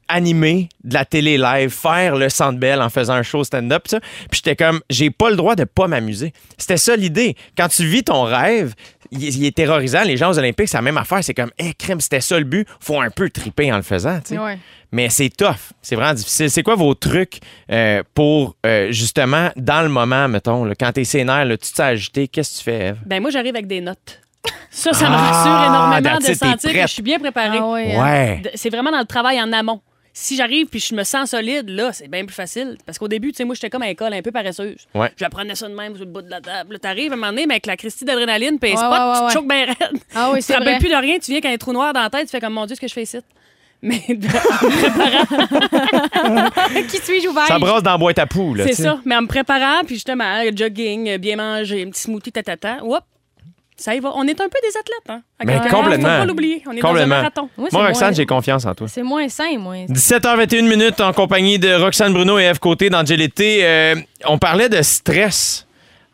Animer de la télé live, faire le Centre Bell en faisant un show stand-up. Puis j'étais comme, j'ai pas le droit de pas m'amuser. C'était ça l'idée. Quand tu vis ton rêve, il, il est terrorisant. Les gens aux Olympiques, c'est la même affaire. C'est comme, hé, crème, c'était ça le but. Faut un peu triper en le faisant, tu sais.
Ouais.
Mais c'est tough. C'est vraiment difficile. C'est quoi vos trucs euh, pour, euh, justement, dans le moment, mettons, là, quand t'es sénère, là, tu t'es agité, qu'est-ce que tu fais, Eve?
Ben moi, j'arrive avec des notes. Ça, ça me
Ah,
rassure énormément
that's
de sentir que je suis bien préparée.
Ah ouais. hein.
Ouais.
C'est vraiment dans le travail en amont. Si j'arrive puis je me sens solide, là, c'est bien plus facile. Parce qu'au début, tu sais, moi, j'étais comme à l'école un peu paresseuse.
Ouais.
J'apprenais ça de même sur le bout de la table. Là, t'arrives à un moment donné, mais avec la Christie d'adrénaline, puis
Ouais,
spot,
ouais, ouais,
tu
ouais.
te choques bien raide.
Ah oui,
Tu te
c'est
rappelles plus de rien, tu viens avec un trou noir dans la tête, tu fais comme, mon Dieu, ce que je fais ici? Mais en me préparant,
Qui suis-je ouvert?
Ça brasse dans la boîte à poules. là,
c'est ça. Mais en me préparant, puis justement, le jogging, euh, bien manger, un petit smoothie, tatata, hop, ça y va. On est un peu des athlètes, hein? À
Mais
part,
complètement.
Faut pas l'oublier. On est dans un
Complètement.
marathon.
Moi, moins-
Roxane, j'ai confiance en toi.
C'est moins sain, moi.
17h21 minutes en compagnie de Roxane Bruno et Eve Côté dans GLT. Euh, on parlait de stress.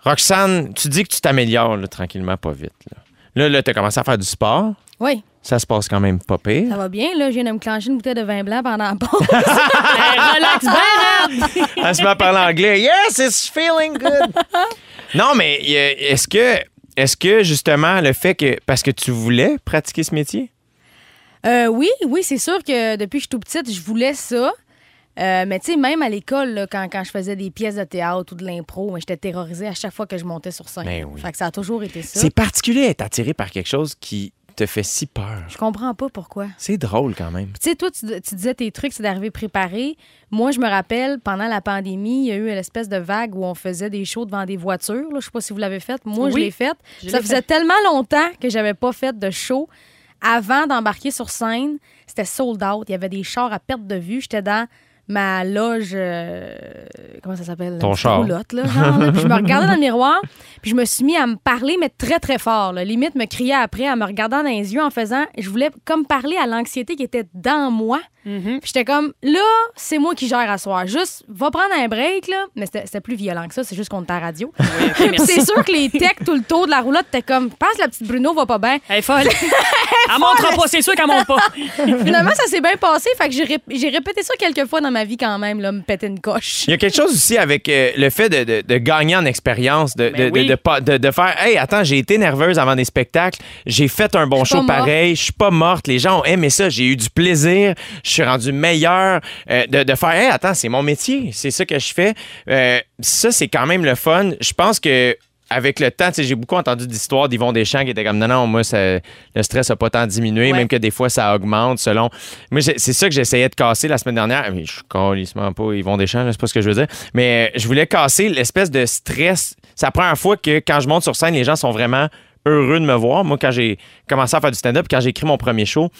Roxane, tu dis que tu t'améliores là, tranquillement, pas vite. Là, là, là tu as commencé à faire du sport.
Oui,
Ça se passe quand même pas
ça
pire.
va bien. Là, je viens de me clencher une bouteille de vin blanc pendant la pause.
Relax, ben,
Elle se met à parler anglais. Yes, it's feeling good. non, mais euh, est-ce que, est-ce que justement le fait que. Parce que tu voulais pratiquer ce métier?
Euh, oui, oui, c'est sûr que depuis que je suis tout petite, je voulais ça. Euh, mais tu sais, même à l'école, là, quand, quand je faisais des pièces de théâtre ou de l'impro, j'étais terrorisée à chaque fois que je montais sur scène.
Ben oui.
Fait que ça a toujours été ça.
C'est particulier d'être attiré par quelque chose qui te fait si peur.
Je comprends pas pourquoi.
C'est drôle quand même.
Tu sais, toi, tu, tu disais tes trucs, c'est d'arriver préparé. Moi, je me rappelle, pendant la pandémie, il y a eu une espèce de vague où on faisait des shows devant des voitures. Là. Je sais pas si vous l'avez fait. Moi, je l'ai fait.
je
Ça faisait
fait.
tellement longtemps que j'avais pas fait de show. Avant d'embarquer sur scène, c'était sold out. Il y avait des chars à perte de vue. J'étais dans ma loge. euh, comment ça s'appelle?
Ton
Une
char.
roulotte, là, genre, là. Puis je me regardais dans le miroir, puis je me suis mis à me parler, mais très, très fort. là. Limite, me crier après, en me regardant dans les yeux, en faisant. Je voulais comme parler à l'anxiété qui était dans moi.
Mm-hmm.
Puis j'étais comme, là, c'est moi qui gère à soir. Juste, va prendre un break, là. Mais c'était c'était plus violent que ça, c'est juste qu'on était à la radio. Puis
merci.
c'est sûr que les techs, tout le tour de la roulotte, t'es comme, pense la petite Bruno va pas bien.
Elle est folle. Elle montera pas, c'est sûr qu'elle monte pas.
Finalement, ça s'est bien passé. Fait que j'ai j'ai répété ça quelques fois dans ma vie quand même, là, me péter une coche.
Il y a quelque chose aussi avec euh, le fait de, de- de gagner en expérience, de,
Ben oui.
de pas- de- de faire Hey, attends, j'ai été nerveuse avant des spectacles, j'ai fait un bon show
morte.
pareil, je suis pas morte, les gens ont aimé ça, j'ai eu du plaisir, suis rendu meilleur. euh, de, de faire Hey, attends, c'est mon métier, c'est ça que je fais. Euh, ça, c'est quand même le fun. Je pense que. Avec le temps, j'ai beaucoup entendu d'histoires d'Yvon Deschamps qui était comme non, non, moi, ça- le stress n'a pas tant diminué,
Ouais.
même que des fois, ça augmente selon. Moi, c'est ça que j'essayais de casser la semaine dernière. Mais je suis calissement pas Yvon Deschamps, c'est pas ce que je veux dire. Mais euh, je voulais casser l'espèce de stress. C'est la première fois que quand je monte sur scène, les gens sont vraiment heureux de me voir. Moi, quand j'ai commencé à faire du stand-up, quand j'ai écrit mon premier show,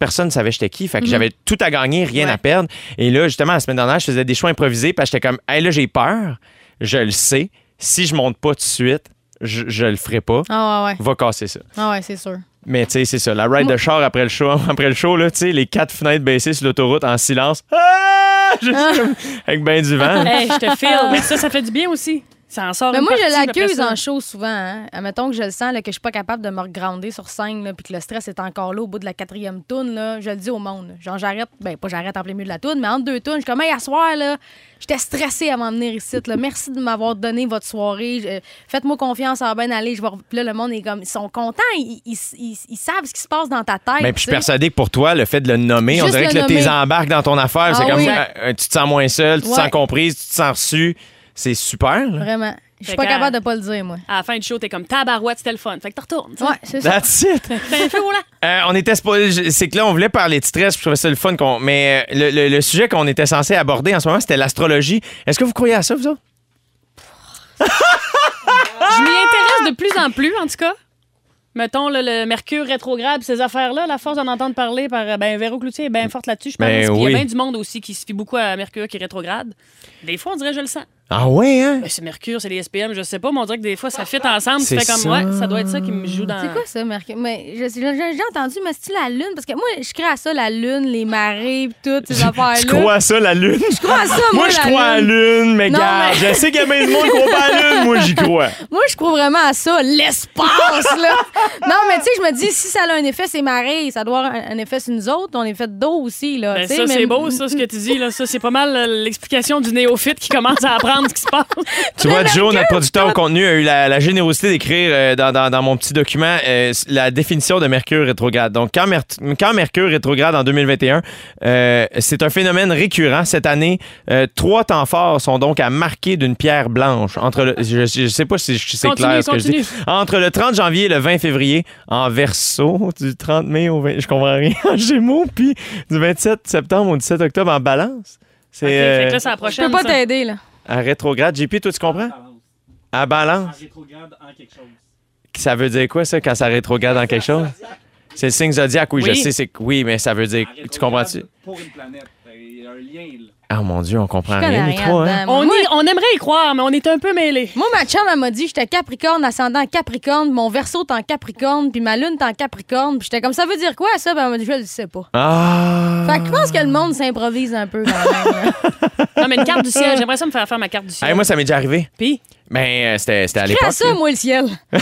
personne ne savait j'étais qui. Fait que j'avais tout à gagner, rien
Ouais.
à perdre. Et là, justement, la semaine dernière, je faisais des choix improvisés parce que j'étais comme, hey, là, j'ai peur. Je le sais. Si je monte pas tout de suite, je, je le ferai pas.
Ah ouais, ouais.
Va casser ça.
Ah ouais, c'est sûr.
Mais tu sais, c'est ça. La ride de char après le show, après le show, là, tu sais, les quatre fenêtres baissées sur l'autoroute en silence. Ah! Juste comme avec ben du vent.
Hey, je te file. Mais ça, ça fait du bien aussi. Ça en sort
Mais
une
moi, je
partie
l'accuse
ça.
en show souvent. Hein. Admettons que je le sens, là, que je suis pas capable de me regrounder sur scène, là, puis que le stress est encore là au bout de la quatrième toune. Là, je le dis au monde. Genre, j'arrête, ben pas j'arrête en plein milieu de la toune, mais entre deux tounes, je suis comme, hey, à soir, là, j'étais stressée avant de venir ici. Là. Merci de m'avoir donné votre soirée. Je- Faites-moi confiance, ça va bien aller. Je vais... Puis là, le monde est comme, ils sont contents. Ils, ils- ils- ils savent ce qui se passe dans ta tête.
Mais puis je suis
tu
persuadé que pour toi, le fait de le nommer, on dirait que
le
là, t'es
nommer.
embarques dans ton affaire. c'est
Ah
comme
oui.
euh, euh, tu te sens moins seul, tu te sens comprise, tu te sens reçu. C'est super. là.
Vraiment. Je suis
Fait
pas capable de pas le dire, moi.
À la fin du show, t'es comme tabarouette, c'était le fun. Fait que t'en retournes. tu sais.
Ouais, c'est ça.
That's it.
Fais un feu.
Euh, on était je- c'est que là on voulait parler de stress, je trouvais ça le fun qu'on mais euh, le, le- le sujet qu'on était censé aborder en ce moment, c'était l'astrologie. Est-ce que vous croyez à ça vous autres?
Je m'y intéresse de plus en plus, en tout cas. Mettons là, le Mercure rétrograde, ces affaires-là, la force d'en entendre parler par euh, ben, Véro Cloutier est bien forte là-dessus, je pense.
Ben
Puis Il
oui.
y a bien du monde aussi qui se fie beaucoup à Mercure qui rétrograde. Des fois, on dirait je le sens.
Ah ouais hein?
Ben, c'est Mercure, c'est les SPM, je sais pas, mais on dirait que des fois, ça fit ensemble. Tu
C'est
fais comme,
ça.
ouais, ça doit être ça qui me joue dans.
C'est quoi ça, Mercure? Mais j'ai entendu, mais c'est-tu la Lune? Parce que moi, je crée à ça, la Lune, les marées, pis toutes ces affaires-là.
Tu crois à ça la lune?
Je crois à ça, moi,
Moi je
la
crois à la lune, mais gars,
mais-
je sais qu'il y a bien du monde qui croit pas à la lune, moi j'y crois.
Moi, je crois vraiment à ça, l'espace, là. non, mais tu sais, je me dis, si ça a un effet, c'est marées, ça doit avoir un, effet sur nous autres. On est fait d'eau aussi, là.
Ben, ça,
mais-
c'est beau, ça, ce que tu dis. Là. Ça, c'est pas mal euh, l'explication du néophyte qui commence à apprendre ce qui se passe.
Tu vois, Joe, notre producteur au contenu, a eu la, la générosité d'écrire euh, dans, dans- dans mon petit document euh, la définition de Mercure rétrograde. Donc, quand, Mer- quand Mercure rétrograde en 2021, euh, c'est un phénomène récurrent. Cette année, euh, trois temps forts sont donc à marquer d'une pierre blanche. Entre le, je, je sais pas si c'est
Continue,
clair ce que je dis.
continue.
Entre le 30 janvier et le 20 février, en verso, du 30 mai au 20, je comprends rien, en gémeaux, puis du 27 septembre au 17 octobre en balance. C'est
Ok,
euh,
fait que là, c'est la
Je
prochaine.
peux pas
ça.
t'aider, là.
À rétrograde. JP, toi, tu comprends? À balance.
rétrograde en quelque chose.
Ça veut dire quoi, ça, quand ça rétrograde dans quelque chose? C'est le signe zodiaque, oui, je sais. c'est Oui, mais ça veut dire. Tu comprends-tu?
Pour une planète. Il y a un lien, là.
Ah, mon Dieu, on comprend rien, nous trois, hein?
On,
Moi,
y- on aimerait y croire, mais on est un peu mêlés.
Moi, ma chum, elle m'a dit j'étais Capricorne, ascendant Capricorne, mon verso est en Capricorne, puis ma lune est en Capricorne. Puis j'étais comme ça veut dire quoi, ça? Ben, elle m'a dit je le sais pas.
Ah!
Fait que je pense que le monde s'improvise un peu quand même.
Non, mais une carte du ciel. J'aimerais ça me faire faire ma carte du ciel.
Hey, moi, ça m'est déjà arrivé.
Puis,
Ben, euh, c'était à l'époque.
ça,
là.
moi, le ciel.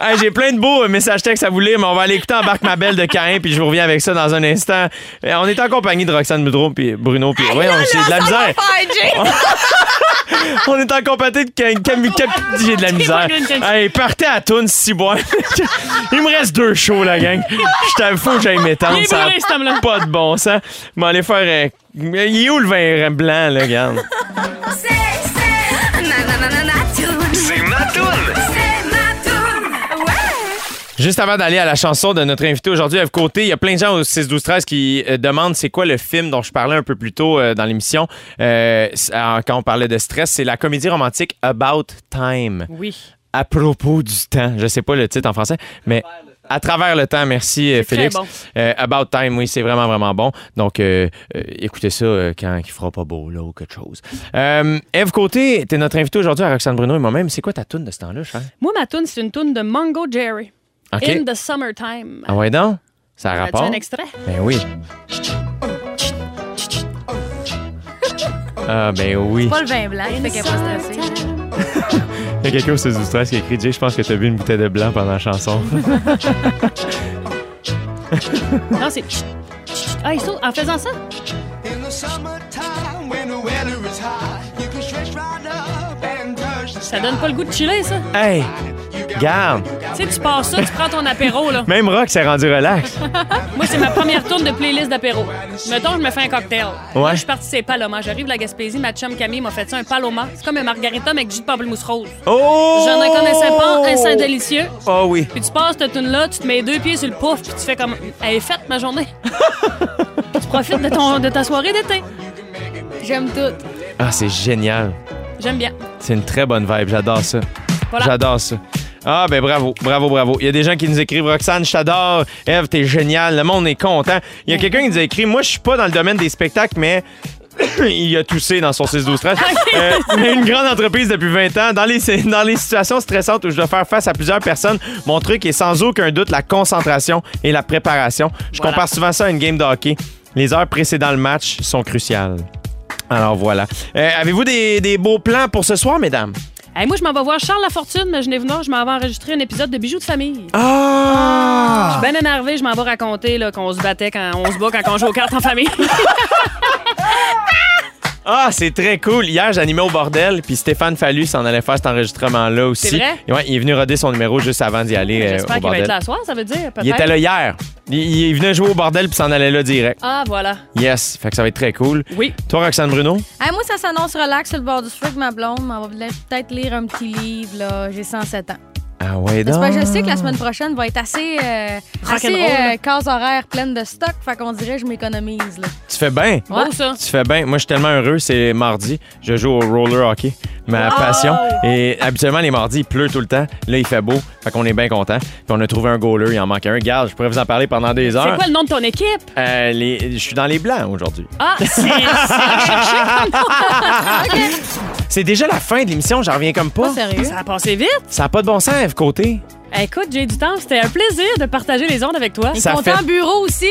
Hey, J'ai plein de beaux euh, messages textes à vous lire, mais on va aller écouter Embarque ma belle de Cain, puis je vous reviens avec ça dans un instant. Euh, On est en compagnie de Roxane Boudreau, puis Bruno, puis ouais, on j'ai de la misère. On est en compagnie de Cam- Cam- Cam- J'ai de la misère. Hey, partez à Toon, si bois. Il me reste deux shows, la gang. Je t'avoue, faut que j'aille m'étendre. Ça pas de bon sens. Je vais aller faire. Il est où le vin blanc, là, regarde?
C'est ma toune.
Juste avant d'aller à la chanson de notre invité aujourd'hui, Eve Côté, il y a plein de gens au 6 12 13 qui euh, demandent c'est quoi le film dont je parlais un peu plus tôt euh, dans l'émission euh, c'est- euh, quand on parlait de stress, c'est la comédie romantique About Time.
oui.
À propos du temps, je sais pas le titre en français, mais à travers le temps, merci euh,
C'est très
Félix.
bon.
Euh, About Time, oui, c'est vraiment, vraiment bon. Donc, euh, euh, écoutez ça euh, quand il fera pas beau, là, ou quelque chose. Euh, Eve Côté, t'es notre invité aujourd'hui à Roxane Bruno et moi-même. C'est quoi ta toune de ce temps-là, cher?
Moi, ma toune, c'est une toune de Mongo Jerry. In the Summertime.
Ah ouais, donc? Ça a rapport?
un extrait?
Ben oui. Ah, ben oui.
Pas le vin blanc, fait qu'elle pas stressée.
Il y a quelqu'un au 16 13 qui a écrit Jay, je pense que t'as bu une bouteille de blanc pendant la chanson.
Non, c'est. Ah, il saute en faisant ça? Ça donne pas le goût de chiller, ça?
hey! Garde!
Tu sais, tu pars ça, tu prends ton apéro, là.
Même Rock s'est rendu relax.
Moi, c'est ma première tourne de playlist d'apéro. Mettons, je me fais un cocktail. Moi,
Ouais.
je suis partie c'est Paloma. J'arrive de la Gaspésie, ma chum Camille m'a fait ça, un Paloma. C'est comme un margarita, mais avec jus de pamplemousse rose.
Oh!
Je ne connaissais pas, un sein délicieux.
Oh oui.
Puis tu passes cette tune-là, tu te mets deux pieds sur le pouf, puis tu fais comme. Elle est faite, ma journée. tu profites de, ton, de ta soirée d'été.
J'aime tout.
Ah, c'est génial.
J'aime bien.
C'est une très bonne vibe. J'adore ça.
Voilà.
J'adore ça. Ah, ben bravo, bravo, bravo. Il y a des gens qui nous écrivent Roxane, je t'adore. Eve, t'es génial. Le monde est content. Il y a quelqu'un qui nous a écrit Moi, je suis pas dans le domaine des spectacles, mais. il a toussé dans son 6-12-13. Euh, mais une grande entreprise depuis 20 ans. Dans les, dans les situations stressantes où je dois faire face à plusieurs personnes, mon truc est sans aucun doute la concentration et la préparation. Je
Voilà.
compare souvent ça à une game de hockey. Les heures précédant le match sont cruciales. Alors voilà. Euh, Avez-vous des, des beaux plans pour ce soir, mesdames?
Hey, moi, je m'en vais voir Charles Lafortune, mais je n'ai venu, je m'en vais enregistrer un épisode de Bijoux de famille.
Ah!
Je suis bien énervé, je m'en vais raconter là, qu'on se battait quand on se bat quand on joue aux cartes en famille.
Ah, c'est très cool. Hier, j'animais au bordel, puis Stéphane Fallu s'en allait faire cet enregistrement-là aussi.
C'est vrai?
Ouais, il est venu roder son numéro juste avant d'y aller euh,
J'espère
au
qu'il va être là ce soir, ça veut dire, peut-être.
Il était là hier. Il, il venait jouer au bordel, puis s'en allait là direct.
Ah, voilà.
Yes, fait que ça va être très cool.
Oui.
Toi, Roxane Bruno?
Hey, moi, ça s'annonce relax sur le bord du feu avec ma blonde. mais On va peut-être lire un petit livre, là. J'ai 107 ans.
Ah ouais,
Parce
donc.
que je sais que la semaine prochaine va être assez, euh, assez euh, case horaire pleine de stock. Fait qu'on dirait que je m'économise, là.
Tu fais bien.
Beau, ça.
Tu fais bien. Moi, je suis tellement heureux. C'est mardi. Je joue au roller hockey. Ma passion. Et habituellement, les mardis, il pleut tout le temps. Là, il fait beau. Fait qu'on est bien content. Puis on a trouvé un goaler. Il en manque un. Regarde, je pourrais vous en parler pendant des
C'est
heures.
quoi le nom de ton équipe?
Euh, les- Je suis dans les blancs aujourd'hui.
Ah, c'est c'est nom.
C'est déjà la fin de l'émission. J'en reviens comme pas.
Pas sérieux?
Ça a passé vite.
Ça n'a pas de bon sens, Côté.
Écoute, j'ai du temps. C'était un plaisir de partager les ondes avec toi.
Et
Ça
content
fait-
bureau aussi.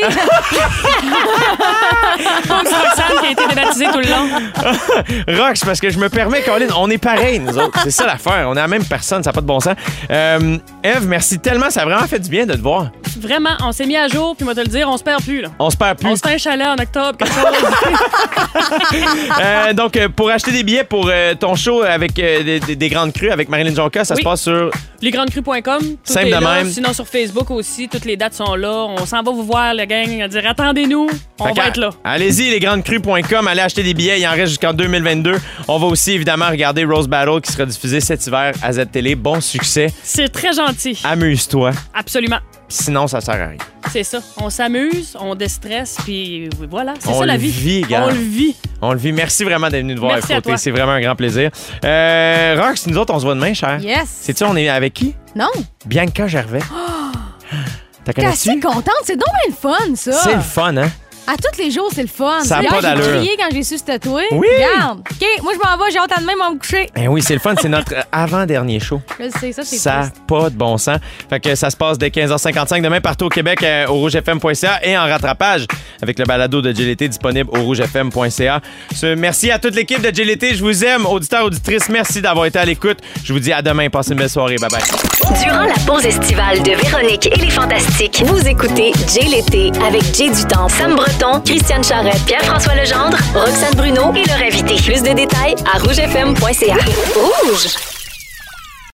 Comme Roxane qui a été débaptisée tout le long.
Rox, parce que je me permets, Colin, on est pareil, nous autres. C'est ça l'affaire. On est la même personne, ça n'a pas de bon sens. Euh, Eve, merci tellement. Ça a vraiment fait du bien de te voir.
Vraiment, on s'est mis à jour, puis moi te le dire, on se perd plus. Là.
On se perd plus.
On se fait un chalet en octobre, quelque chose.
Euh, donc, euh, pour acheter des billets pour euh, ton show avec euh, des, des- des grandes crues avec Marilyn Jonca, ça
Oui.
se passe sur.
Lesgrandecrues.com. Tout
Simple
est
de
là.
même.
Sinon, sur Facebook aussi, toutes les dates sont là. On s'en va vous voir, le gang. À dire, attendez-nous, on
Fait
va
qu'à-
être là.
Allez-y, lesgrandescrues.com, allez acheter des billets. Il en reste jusqu'en 2022. On va aussi évidemment regarder Rose Battle qui sera diffusé cet hiver à Z-Télé. Bon succès.
C'est très gentil.
Amuse-toi.
Absolument.
Sinon, ça sert à rien.
C'est ça. On s'amuse, on déstresse, puis voilà. C'est ça la vie.
vit.
On le vit.
On le vit. Merci vraiment d'être venu nous voir
Merci
à. C'est vraiment un grand plaisir. Euh, Rox, nous autres, on se voit demain, cher.
yes.
Sais-tu, on est avec qui?
Non.
Bianca Gervais. T'as
T'es assez contente. C'est donc bien le fun, ça.
C'est le fun, hein?
À tous les jours, c'est le fun.
Ça a
Hier,
pas
j'ai
d'allure.
crié quand j'ai su c'était toi.
Oui.
Regarde. OK, moi, je m'en vais. J'ai hâte à demain, moi, me coucher.
Ben oui, c'est le fun. C'est notre avant-dernier show.
Je sais, ça, c'est
Ça n'a
triste.
pas de bon sens. Fait que ça se passe dès 15h55 demain partout au Québec euh, au rougefm.ca et en rattrapage avec le balado de GLT disponible au rougefm.ca. Ce- Merci à toute l'équipe de GLT. Je vous aime. Auditeurs, auditrices, merci d'avoir été à l'écoute. Je vous dis à demain. Passez une belle soirée. Bye bye.
Durant la pause estivale de Véronique et les Fantastiques, vous écoutez Jay l'été avec Jay Dutemps, Sam Christiane Charrette, Pierre-François Legendre, Roxane Bruno et leur invité. Plus de détails à rougefm.ca. Rouge!